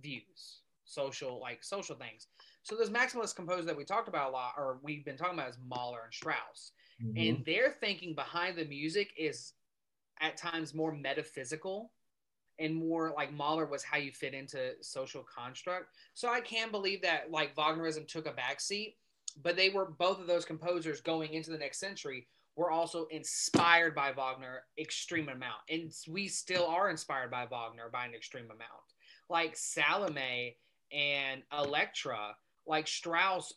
views, social like social things. So those maximalist composers that we talked about a lot, or we've been talking about, is Mahler and Strauss, mm-hmm. and their thinking behind the music is at times more metaphysical and more like Mahler was how you fit into social construct. So I can believe that like Wagnerism took a backseat, but they were both of those composers going into the next century were also inspired by Wagner extreme amount, and we still are inspired by Wagner by an extreme amount. Like Salome and Elektra, like Strauss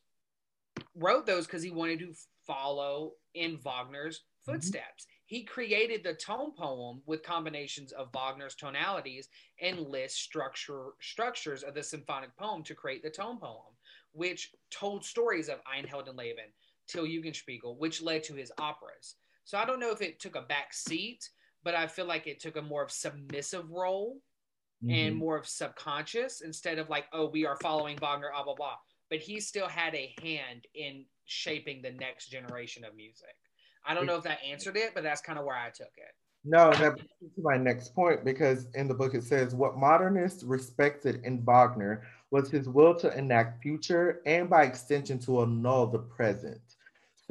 wrote those because he wanted to follow in Wagner's mm-hmm. footsteps. Mm-hmm. He created the tone poem with combinations of Wagner's tonalities and Liszt structure structures of the symphonic poem to create the tone poem, which told stories of Ein Heldenleben, Till Eulenspiegel, which led to his operas. So I don't know if it took a back seat, but I feel like it took a more of submissive role mm-hmm. and more of subconscious instead of like, oh, we are following Wagner, blah blah blah. But he still had a hand in shaping the next generation of music. I don't know if that answered it, but that's kind of where I took it. No, that brings me to my next point because in the book it says what modernists respected in Wagner was his will to enact future and by extension to annul the present.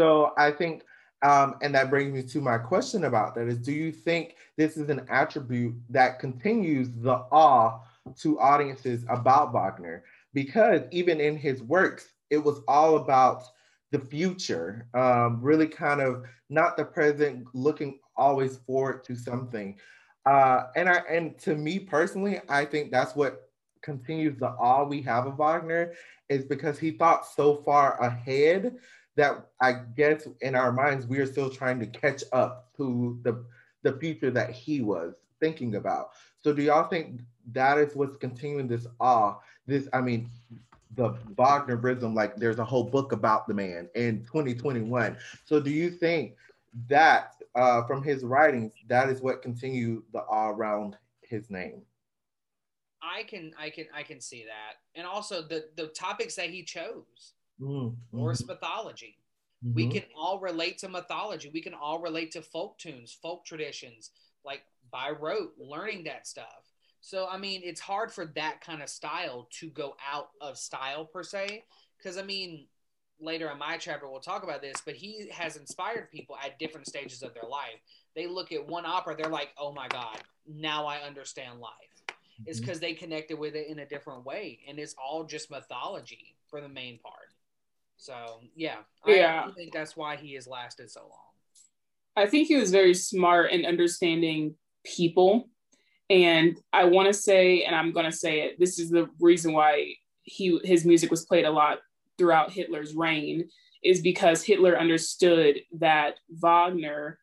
So I think, um, and that brings me to my question about that is do you think this is an attribute that continues the awe to audiences about Wagner? Because even in his works, it was all about the future, um, really kind of not the present, looking always forward to something. Uh, and I and to me personally, I think that's what continues the awe we have of Wagner is because he thought so far ahead that I guess in our minds we are still trying to catch up to the the future that he was thinking about. So do y'all think that is what's continuing this awe? This, I mean, the Wagnerism, like there's a whole book about the man in 2021. So do you think that uh, from his writings, that is what continued the awe around his name? I can, I can, I can see that, and also the the topics that he chose, mm-hmm. Norse mythology. Mm-hmm. We can all relate to mythology. We can all relate to folk tunes, folk traditions, like by rote, learning that stuff. So I mean, it's hard for that kind of style to go out of style per se, because I mean, later in my chapter we'll talk about this, but he has inspired people at different stages of their life. They look at one opera, they're like, "Oh my god, now I understand life." Mm-hmm. It's because they connected with it in a different way, and it's all just mythology for the main part. So yeah, yeah, I think that's why he has lasted so long. I think he was very smart in understanding people. And I want to say, and I'm going to say it, this is the reason why he his music was played a lot throughout Hitler's reign, is because Hitler understood that Wagner,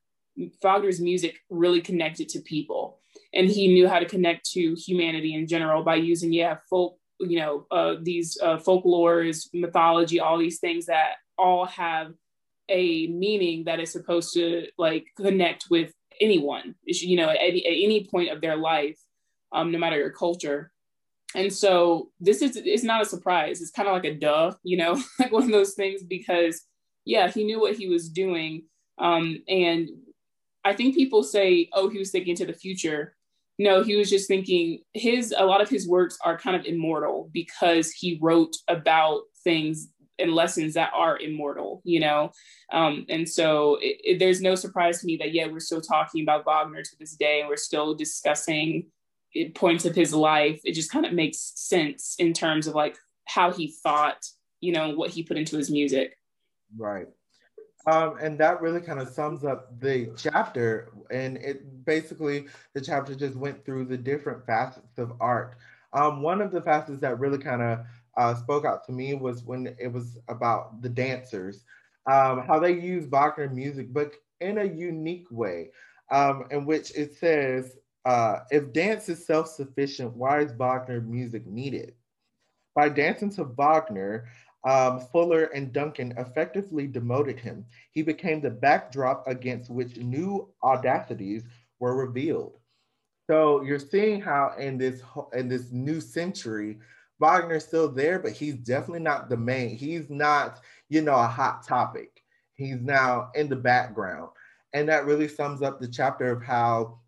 Wagner's music really connected to people, and he knew how to connect to humanity in general by using yeah folk, you know, uh, these uh, folklores, mythology, all these things that all have a meaning that is supposed to like connect with anyone, you know, at, at any point of their life, um, no matter your culture. And so this is it's not a surprise. It's kind of like a duh, you know, like one of those things because yeah, he knew what he was doing. Um, and I think people say, oh, he was thinking to the future. No, he was just thinking his a lot of his works are kind of immortal because he wrote about things and lessons that are immortal, you know? Um, and so it, it, there's no surprise to me that, yeah, we're still talking about Wagner to this day and we're still discussing points of his life. It just kind of makes sense in terms of like how he thought, you know, what he put into his music. Right. Um, and that really kind of sums up the chapter. And it basically, the chapter just went through the different facets of art. Um, one of the facets that really kind of uh, spoke out to me was when it was about the dancers, um, how they use Wagner music, but in a unique way, um, in which it says, uh, if dance is self sufficient, why is Wagner music needed? By dancing to Wagner, um, Fuller and Duncan effectively demoted him. He became the backdrop against which new audacities were revealed. So you're seeing how in this in this new century, Wagner's still there, but he's definitely not the main. He's not, you know, a hot topic. He's now in the background. And that really sums up the chapter of how,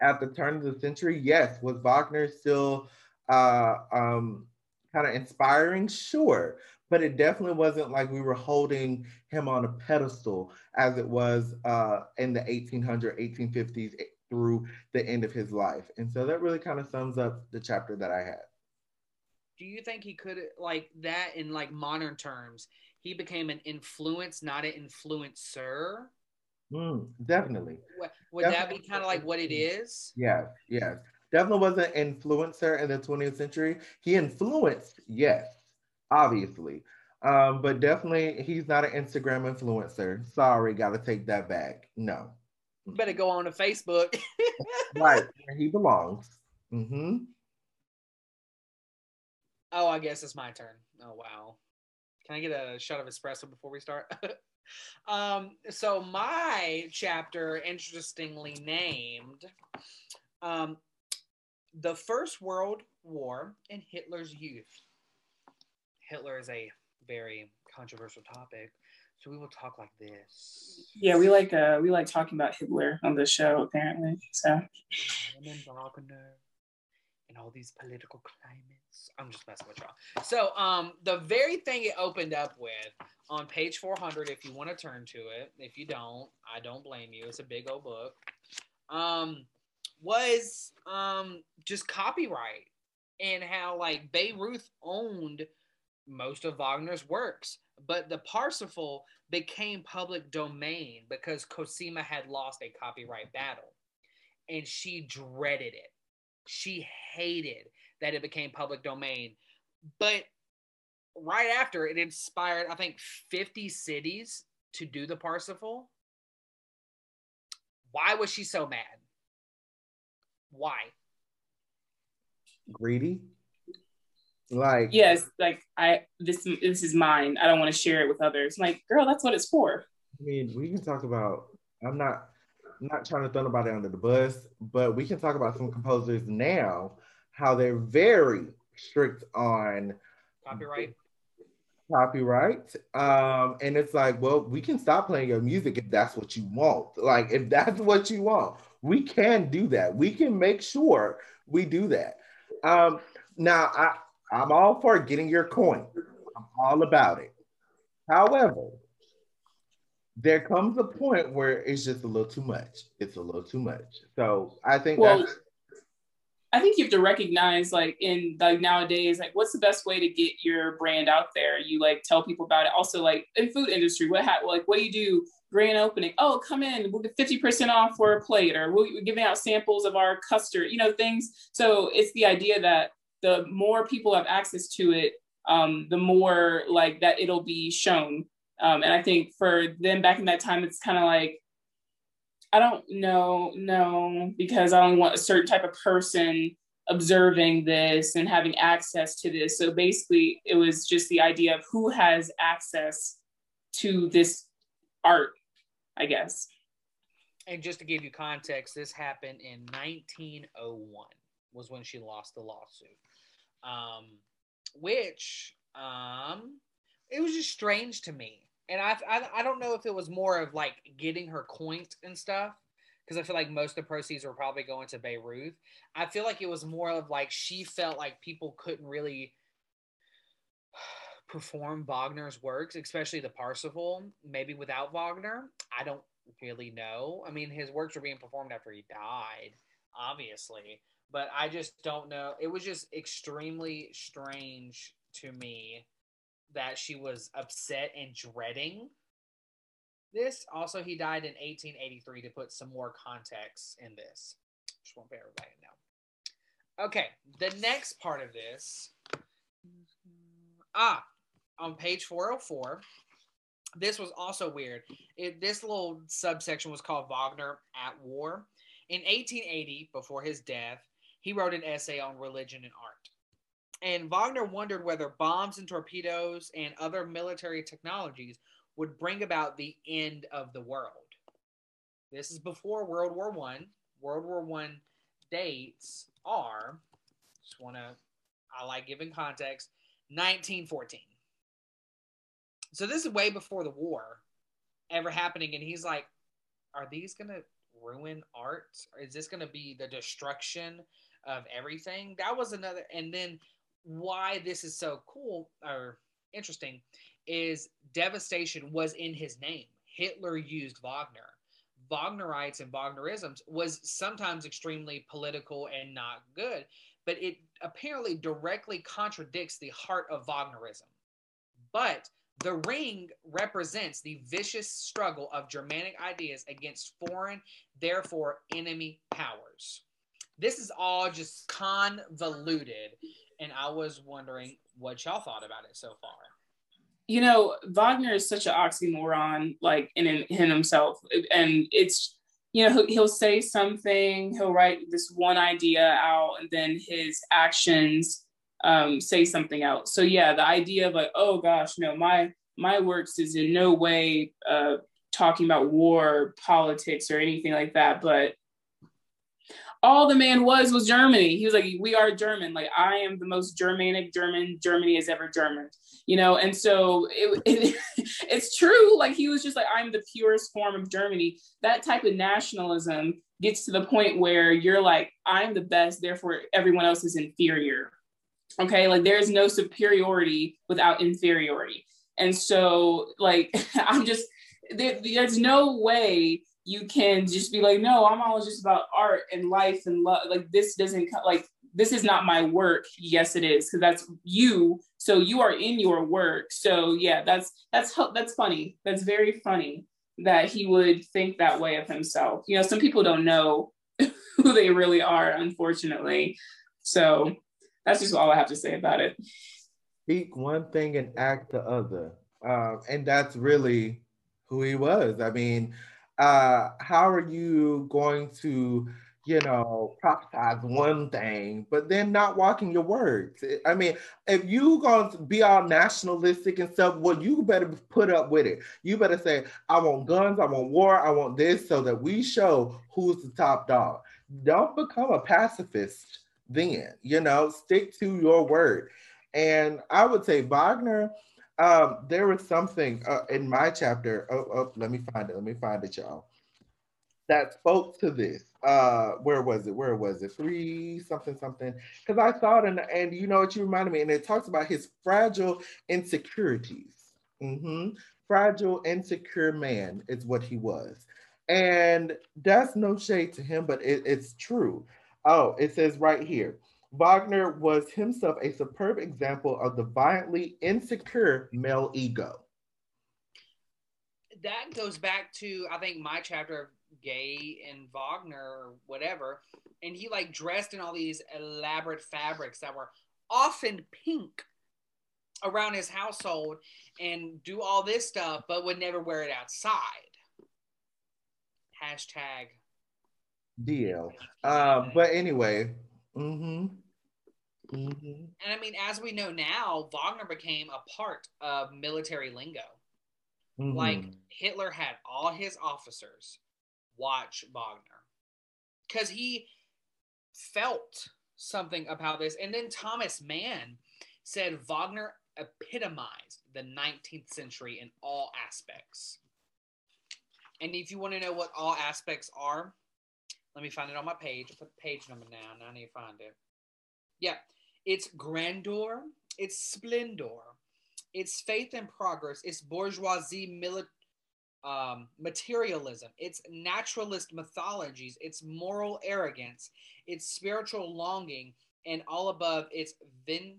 at the turn of the century, yes, was Wagner still uh, um, kind of inspiring? Sure. But it definitely wasn't like we were holding him on a pedestal as it was uh, in the 1800s, 1850s through the end of his life. And so that really kind of sums up the chapter that I had. Do you think he could, like that in like modern terms, he became an influence, not an influencer? Mm, definitely. Would definitely. that be kind of like what it is? Yes, yes definitely was an influencer in the 20th century. He influenced, yes, obviously. Um, but definitely he's not an Instagram influencer. Sorry, gotta take that back. No. Better go on to Facebook. right, where he belongs. Mm-hmm. Oh, I guess it's my turn. Oh wow. Can I get a shot of espresso before we start? um, so my chapter, interestingly named, um, the First World War in Hitler's youth. Hitler is a very controversial topic, so we will talk like this. Yeah, we like uh we like talking about Hitler on the show apparently. So and Wagner and all these political climates. I'm just messing with y'all. So um the very thing it opened up with on page 400 if you want to turn to it. If you don't, I don't blame you. It's a big old book. Um was um just copyright and how like Bayreuth owned most of Wagner's works, but the Parsifal became public domain because Cosima had lost a copyright battle and she dreaded it. She hated that it became public domain. But right after it inspired, I think, 50 cities to do the Parsifal. Why was she so mad? Why? Greedy. Like yes, like I this this is mine. I don't want to share it with others. I'm like, girl, that's what it's for. I mean, we can talk about. I'm not I'm not trying to throw nobody under the bus, but we can talk about some composers now how they're very strict on copyright copyright um and it's like well we can stop playing your music if that's what you want like if that's what you want we can do that. We can make sure we do that. Um, now, I, I'm all for getting your coin. I'm all about it. However, there comes a point where it's just a little too much. It's a little too much. So I think well, I think you have to recognize like in like nowadays, like what's the best way to get your brand out there? You like tell people about it. Also, like in food industry, what ha- like what do you do grand opening. Oh, come in, we'll get 50% off for a plate, or we're giving out samples of our custard, you know, things. So it's the idea that the more people have access to it, um, the more like that it'll be shown. Um, and I think for them back in that time, it's kind of like, I don't know, no, because I don't want a certain type of person observing this and having access to this. So basically, it was just the idea of who has access to this art I guess. And just to give you context, this happened in 1901 was when she lost the lawsuit, um, which um, it was just strange to me. And I, I, I don't know if it was more of like getting her coins and stuff because I feel like most of the proceeds were probably going to Bayreuth. I feel like it was more of like she felt like people couldn't really perform Wagner's works, especially the Parsifal, maybe without Wagner. I don't really know. I mean, his works were being performed after he died, obviously, but I just don't know. It was just extremely strange to me that she was upset and dreading this. Also, he died in 1883 to put some more context in this. Just want everybody to know. Okay, the next part of this. Ah, on page 404 this was also weird. It, this little subsection was called wagner at war. In 1880 before his death he wrote an essay on religion and art. And wagner wondered whether bombs and torpedoes and other military technologies would bring about the end of the world. This is before world war one. World war one dates are just want to i like giving context 1914 so this is way before the war ever happening, and he's like, "Are these gonna ruin art? Is this gonna be the destruction of everything. That was another, and then why this is so cool or interesting is devastation was in his name. Hitler used Wagner. Wagnerites and Wagnerisms was sometimes extremely political and not good, but it apparently directly contradicts the heart of Wagnerism. But the ring represents the vicious struggle of Germanic ideas against foreign, therefore enemy powers. This is all just convoluted, and I was wondering what y'all thought about it so far. You know, Wagner is such an oxymoron, like in, in himself, and it's you know he'll, he'll say something, he'll write this one idea out, and then his actions um, say something else. So yeah, the idea of like, oh gosh, no, my my works is in no way uh, talking about war, politics, or anything like that. But all the man was was Germany. He was like, we are German. Like I am the most Germanic German Germany has ever German. You know, and so it, it it's true. Like he was just like, I'm the purest form of Germany. That type of nationalism gets to the point where you're like, I'm the best, therefore everyone else is inferior Okay, like there's no superiority without inferiority. And so, like, I'm just, there, there's no way you can just be like, no, I'm always just about art and life and love. Like, this doesn't, like, this is not my work. Yes, it is, because that's you. So you are in your work. So yeah, that's that's that's funny. That's very funny that he would think that way of himself. You know, some people don't know who they really are, unfortunately. So that's just all I have to say about it. Speak one thing and act the other. Um, and that's really who he was. I mean, uh, how are you going to, you know, prophesize one thing, but then not walking your words? I mean, if you going to be all nationalistic and stuff, well, you better put up with it. You better say, I want guns, I want war, I want this, so that we show who's the top dog. Don't become a pacifist then, you know, stick to your word. And I would say Wagner, um, there was something uh, in my chapter. Oh, oh, let me find it. Let me find it, y'all. That spoke to this. Uh, where was it? Where was it? Three something something. Because I thought, and and you know what you reminded me, and it talks about his fragile insecurities. Mm-hmm. Fragile, insecure man is what he was, and that's no shade to him, but it, it's true. Oh, it says right here Wagner was himself a superb example of the violently insecure male ego. That goes back to, I think, my chapter of Gay and Wagner or whatever. And he like dressed in all these elaborate fabrics that were often pink around his household and do all this stuff, but would never wear it outside. Hashtag DL. Uh, but anyway. Mm-hmm. Mm-hmm. And I mean, as we know now, Wagner became a part of military lingo. Mm-hmm. Like Hitler had all his officers watch Wagner because he felt something about this. And then Thomas Mann said Wagner epitomized the 19th century in all aspects. And if you want to know what all aspects are, let me find it on my page. I put the page number now. Now I need to find it. Yeah. It's grandeur. It's splendor. It's faith and progress. It's bourgeoisie mili- um, materialism. It's naturalist mythologies. It's moral arrogance. It's spiritual longing. And all above, it's vin.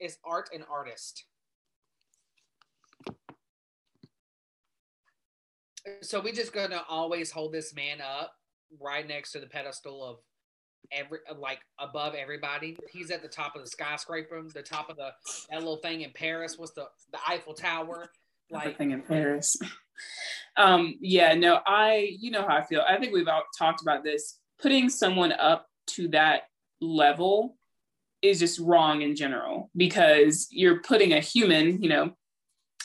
It's art and artist. So we're just gonna always hold this man up right next to the pedestal of every like above everybody. He's at the top of the skyscraper, the top of the that little thing in Paris. What's the the Eiffel Tower? Like thing in Paris. um, yeah, no, I you know how I feel. I think we've all talked about this. Putting someone up to that level is just wrong in general because you're putting a human, you know,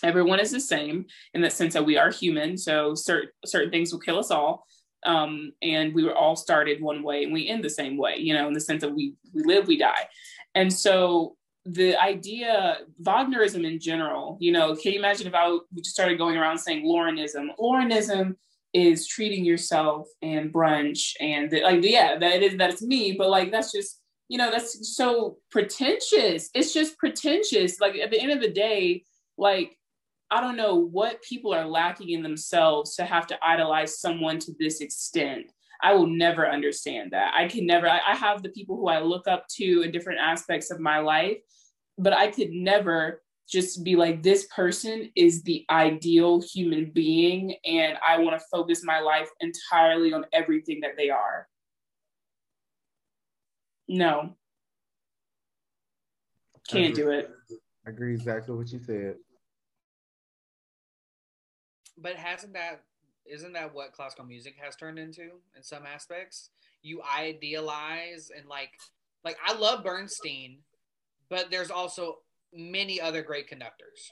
everyone is the same in the sense that we are human. So certain certain things will kill us all um, and we were all started one way and we end the same way you know in the sense that we we live we die. And so the idea wagnerism in general you know can you imagine if i just started going around saying laurenism? Laurenism is treating yourself and brunch and the, like yeah that is that's me but like that's just you know that's so pretentious. It's just pretentious. Like at the end of the day like i don't know what people are lacking in themselves to have to idolize someone to this extent. I will never understand that. I can never I, I have the people who i look up to in different aspects of my life but i could never just be like this person is the ideal human being and i want to focus my life entirely on everything that they are. No. Can't do it. I agree exactly what you said but hasn't that isn't that what classical music has turned into in some aspects? You idealize and like like i love bernstein but there's also many other great conductors.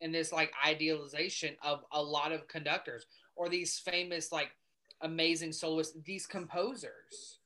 And this like idealization of a lot of conductors or these famous like amazing soloists these composers.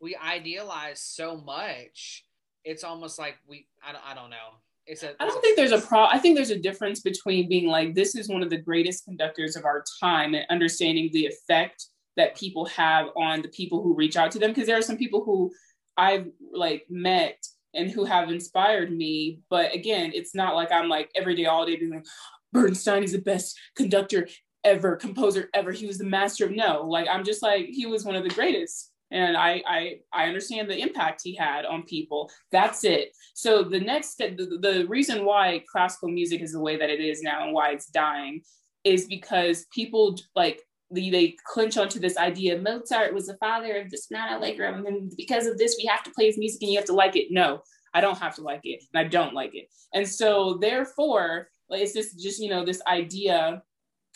We idealize so much. It's almost like we i, I don't know it's a, I don't think there's a pro. I think there's a difference between being like this is one of the greatest conductors of our time and understanding the effect that people have on the people who reach out to them. Because there are some people who I've like met and who have inspired me. But again, it's not like I'm like every day, all day being like, Bernstein is the best conductor ever, composer ever. He was the master of no. Like I'm just like he was one of the greatest. And I I I understand the impact he had on people. That's it. So the next the, the reason why classical music is the way that it is now and why it's dying is because people like they they clinch onto this idea Mozart was the father of the sonata allegro, and because of this, we have to play his music and you have to like it. No, I don't have to like it, and I don't like it. And so, therefore, it's just just you know this idea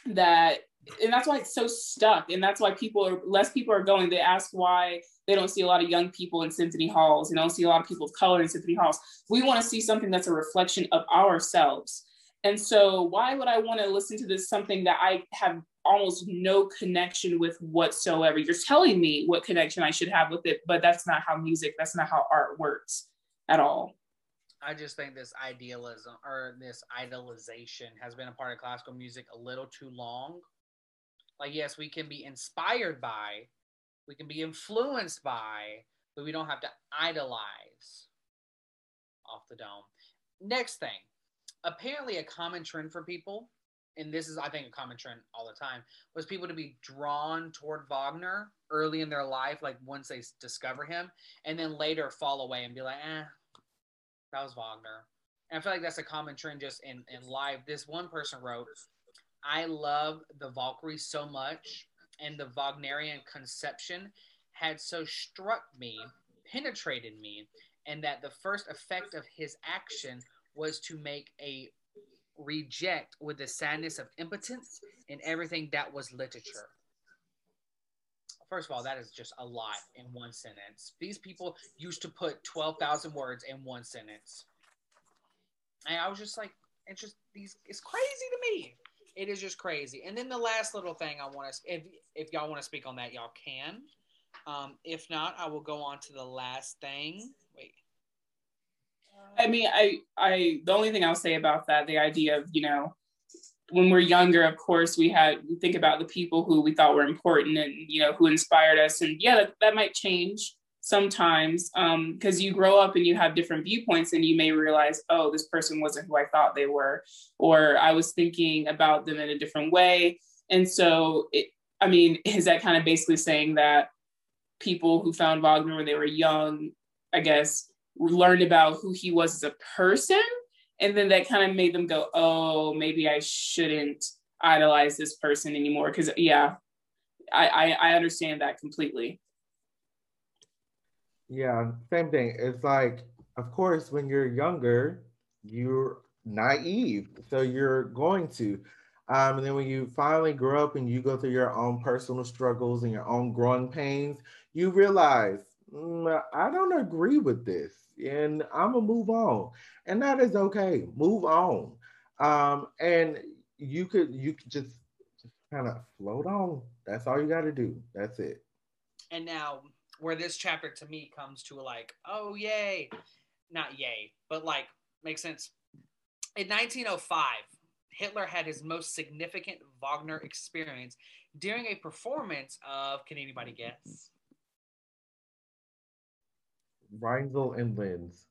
that, and that's why it's so stuck, and that's why people are less people are going. They ask why they don't see a lot of young people in symphony halls, and don't see a lot of people of color in symphony halls. We want to see something that's a reflection of ourselves. And so, why would I want to listen to this something that I have almost no connection with whatsoever. You're telling me what connection I should have with it, but that's not how music, that's not how art works at all. I just think this idealism or this idolization has been a part of classical music a little too long. Like, yes, we can be inspired by, we can be influenced by, but we don't have to idolize off the dome. Next thing, apparently, a common trend for people and this is I think a common trend all the time, was people to be drawn toward Wagner early in their life, like once they discover him, and then later fall away and be like, eh, that was Wagner. And I feel like that's a common trend just in, in life. This one person wrote, I love the Valkyrie so much, and the Wagnerian conception had so struck me, penetrated me, and that the first effect of his action was to make a reject with the sadness of impotence in everything that was literature. First of all, that is just a lot in one sentence. These people used to put 12,000 words in one sentence. And I was just like, it's just these, it's crazy to me. It is just crazy. And then the last little thing I want to, if, if y'all want to speak on that, y'all can. Um, if not, I will go on to the last thing. Wait, I mean, I, I, the only thing I'll say about that, the idea of, you know, when we're younger, of course, we had, we think about the people who we thought were important and, you know, who inspired us. And yeah, that, that might change sometimes because um, you grow up and you have different viewpoints and you may realize, oh, this person wasn't who I thought they were, or I was thinking about them in a different way. And so, it, I mean, is that kind of basically saying that people who found Wagner when they were young, I guess, learned about who he was as a person. And then that kind of made them go, oh, maybe I shouldn't idolize this person anymore. Cause yeah, I, I, I understand that completely. Yeah, same thing. It's like, of course, when you're younger, you're naive. So you're going to. Um, and then when you finally grow up and you go through your own personal struggles and your own growing pains, you realize, mm, I don't agree with this and I'm gonna move on, and that is okay. Move on, um, and you could you could just just kind of float on. That's all you got to do. That's it. And now, where this chapter to me comes to like, oh yay, not yay, but like makes sense. In 1905, Hitler had his most significant Wagner experience during a performance of, can anybody guess? Rienzi and Linz.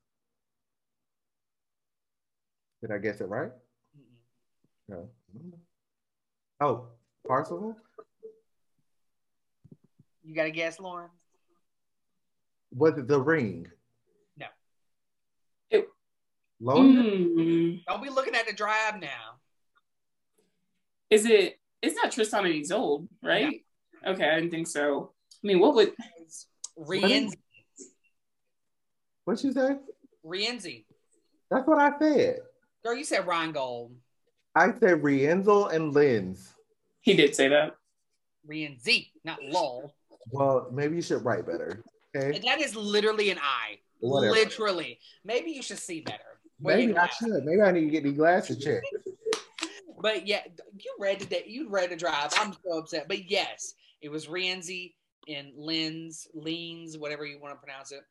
Did I guess it right? Mm-mm. No. Oh, Parsifal? You got to guess, Lauren? Was it the ring? No. It- Lohengrin? Mm. Don't be looking at the drive now. Is it? It's not Tristan and Isolde, right? Okay, I didn't think so. I mean, what would? Rienzi. What'd you say? Rienzi. That's what I said. Girl, you said Rheingold. I said Rienzel and Linz. He did say that. Rienzi, not lol. Well, maybe you should write better. Okay. That is literally an eye. Whatever. Literally. Maybe you should see better. You Maybe I should. Maybe I need to get these glasses checked. But yeah, you read the you read the drive. I'm so upset. But yes, it was Rienzi and Linz, Leans, whatever you want to pronounce it.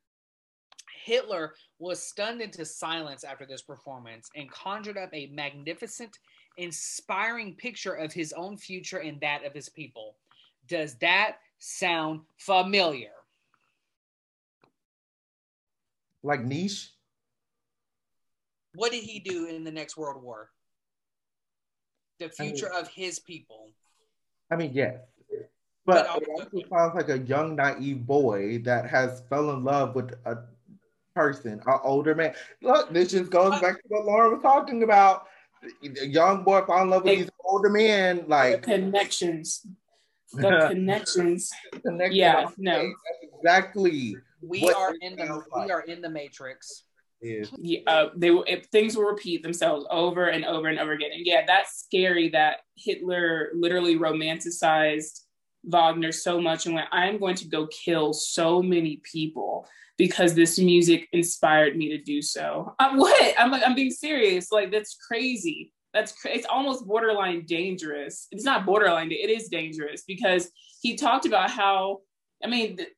Hitler was stunned into silence after this performance and conjured up a magnificent, inspiring picture of his own future and that of his people. Does that sound familiar? Like niche. What did he do in the next World War? The I mean- future of his people. I mean, yes. But But it also- also sounds like a young, naive boy that has fell in love with a person, an older man. Look, this just goes back to what Lauren was talking about. The young boy fall in love with Hey. these older men, The like connections. The connections. connected. Yeah, no. exactly We What are in the sounds we are in the matrix. is. Yeah, uh, they will. If things will repeat themselves over and over and over again. And yeah, that's scary that Hitler literally romanticized Wagner so much and went, "I'm going to go kill so many people because this music inspired me to do so." Uh, what? I'm like, I'm being serious. Like that's crazy. That's cra- it's almost borderline dangerous. It's not borderline. It is dangerous because he talked about how. I mean, th-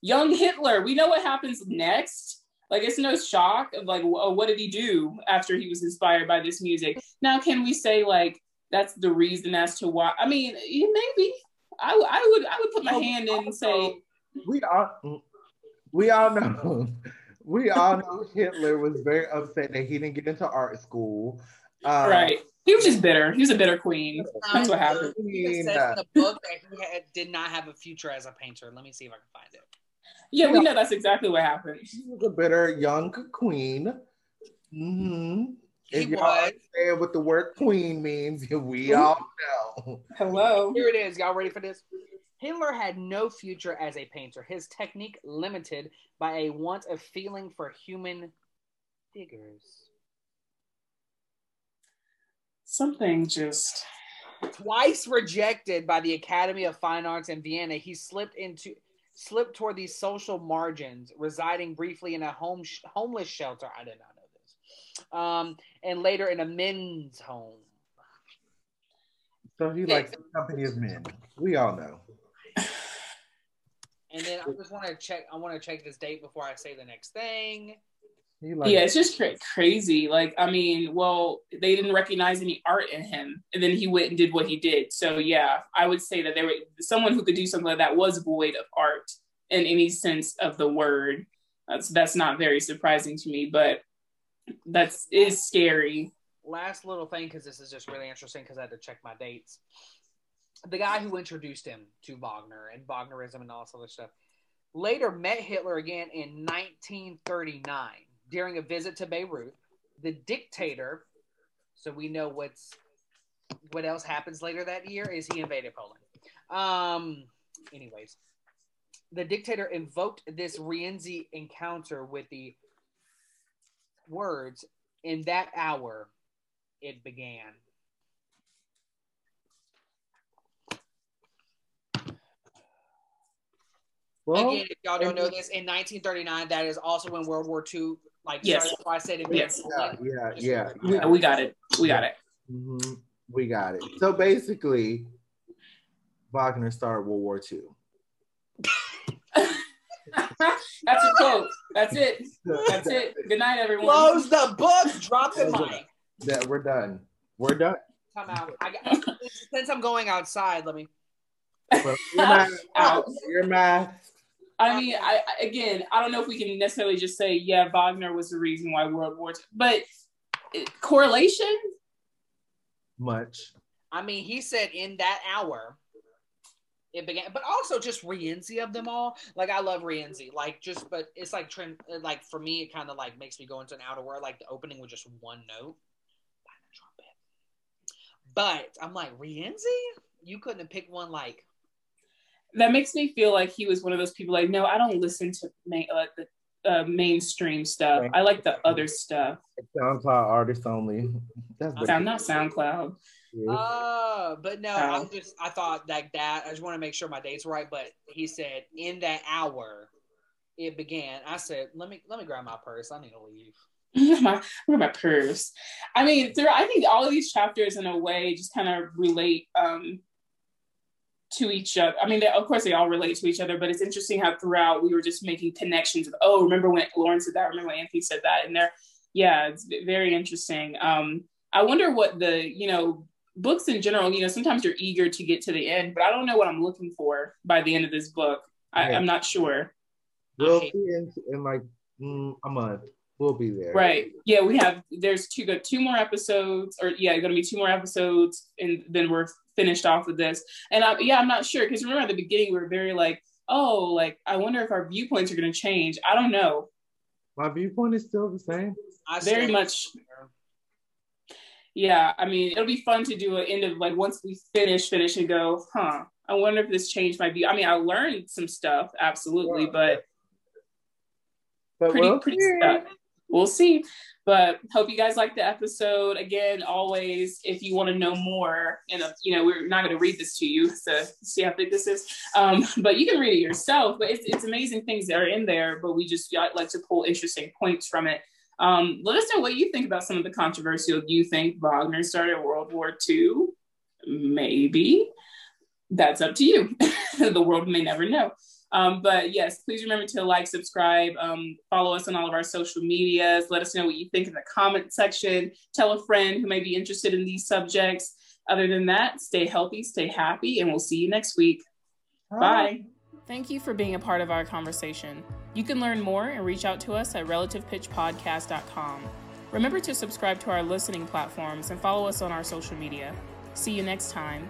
young Hitler. We know what happens next like it's no shock of like oh, what did he do after he was inspired by this music now can we say like that's the reason as to why i mean maybe I, I would i would put my hand in and say we all we all know we all know Hitler was very upset that he didn't get into art school. Um, right he was just bitter he was a bitter queen that's what happened I It says in the book that he had, did not have a future as a painter. Let me see if I can find it. Yeah we know that's exactly what happened She was a bitter young queen. hmm He If y'all was. understand what the word queen means, we all know. hello Here it is. Y'all ready for this? Hitler had no future as a painter. His technique limited by a want of feeling for human figures. something just Twice rejected by the Academy of Fine Arts in Vienna, he slipped into slipped toward these social margins, residing briefly in a home homeless shelter. I did not know this. Um, and later in a men's home. So he likes the company of men. We all know. And then I just want to check. I want to check this date before I say the next thing. He likes yeah it's just cra- crazy. Like i mean well they didn't recognize any art in him and then he went and did what he did. So yeah i would say that there was someone who could do something like that was void of art in any sense of the word. That's that's not very surprising to me but that's is scary. Last little thing because this is just really interesting because I had to check my dates. The guy who introduced him to Wagner and Wagnerism and all this other stuff later met Hitler again in 1939 during a visit to Bayreuth. The dictator, so we know what's what else happens later that year is he invaded Poland. Um, anyways, the dictator invoked this Rienzi encounter with the words in that hour it began. well, Again, if y'all don't know this, in 1939, that is also when World War II, like, Yes. started. That's why I said it. Yes. yeah, yeah, yeah. we, yeah. we got it we got it Mhm. We got it. So basically, Wagner started World War II. that's a quote that's it that's it good night everyone Close the book, drop the mic. That we're done. We're done. Time out. I got, since I'm going outside, let me. Well, Your math. out. Your math. I mean, I I- again, I don't know if we can necessarily just say, yeah, Wagner was the reason why World War II, but correlation. Much. I mean, he said in that hour it began, but also just Rienzi of them all. Like I love Rienzi, like just, but it's like trend. Like for me, it kind of like makes me go into an outer world. Like the opening with just one note, trumpet. But I'm like Rienzi, you couldn't have picked one like That makes me feel like he was one of those people. Like, no, I don't listen to main, like the uh, mainstream stuff. I like the other stuff. SoundCloud artists only. That's Sound not SoundCloud. Uh, but no. I'm just I thought like that. I just want to make sure my dates right. But he said in that hour it began. I said, let me let me grab my purse. I need to leave. my where my purse. I mean, through I think all of these chapters in a way just kind of relate um to each other. I mean, they, of course they all relate to each other, but it's interesting how throughout we were just making connections of oh, remember when Lauren said that, remember when Anthony said that, and there, yeah, it's very interesting. Um, I wonder what the you know books in general. You know, sometimes you're eager to get to the end, but I don't know what I'm looking for by the end of this book. I, Right. I'm not sure. We'll see in, in like mm, a month. We'll be there. Right. Yeah, we have there's two two more episodes, or yeah, gonna be two more episodes, and then we're finished off with this. And I, yeah, I'm not sure because remember at the beginning we were very like, oh, like I wonder if our viewpoints are gonna change. I don't know. My viewpoint is still the same. I Very still- much. Yeah, I mean it'll be fun to do an end of like once we finish, finish and go, huh? I wonder if this changed my view. I mean, I learned some stuff, absolutely, but But pretty we'll pretty see. stuck. We'll see. But hope you guys like the episode. Again, always, if you want to know more, and you know, we're not going to read this to you to see how big this is, um, but you can read it yourself. But it's, it's amazing things that are in there. But we just like to pull interesting points from it. Um, let us know what you think about some of the controversial. Do you think Wagner started World War II? Maybe. That's up to you. the world may never know. Um, but yes, please remember to like, subscribe, um, follow us on all of our social medias. Let us know what you think in the comment section. Tell a friend who may be interested in these subjects. Other than that, stay healthy, stay happy, and we'll see you next week. Bye. Thank you for being a part of our conversation. You can learn more and reach out to us at relativepitchpodcast.com. Remember to subscribe to our listening platforms and follow us on our social media. See you next time.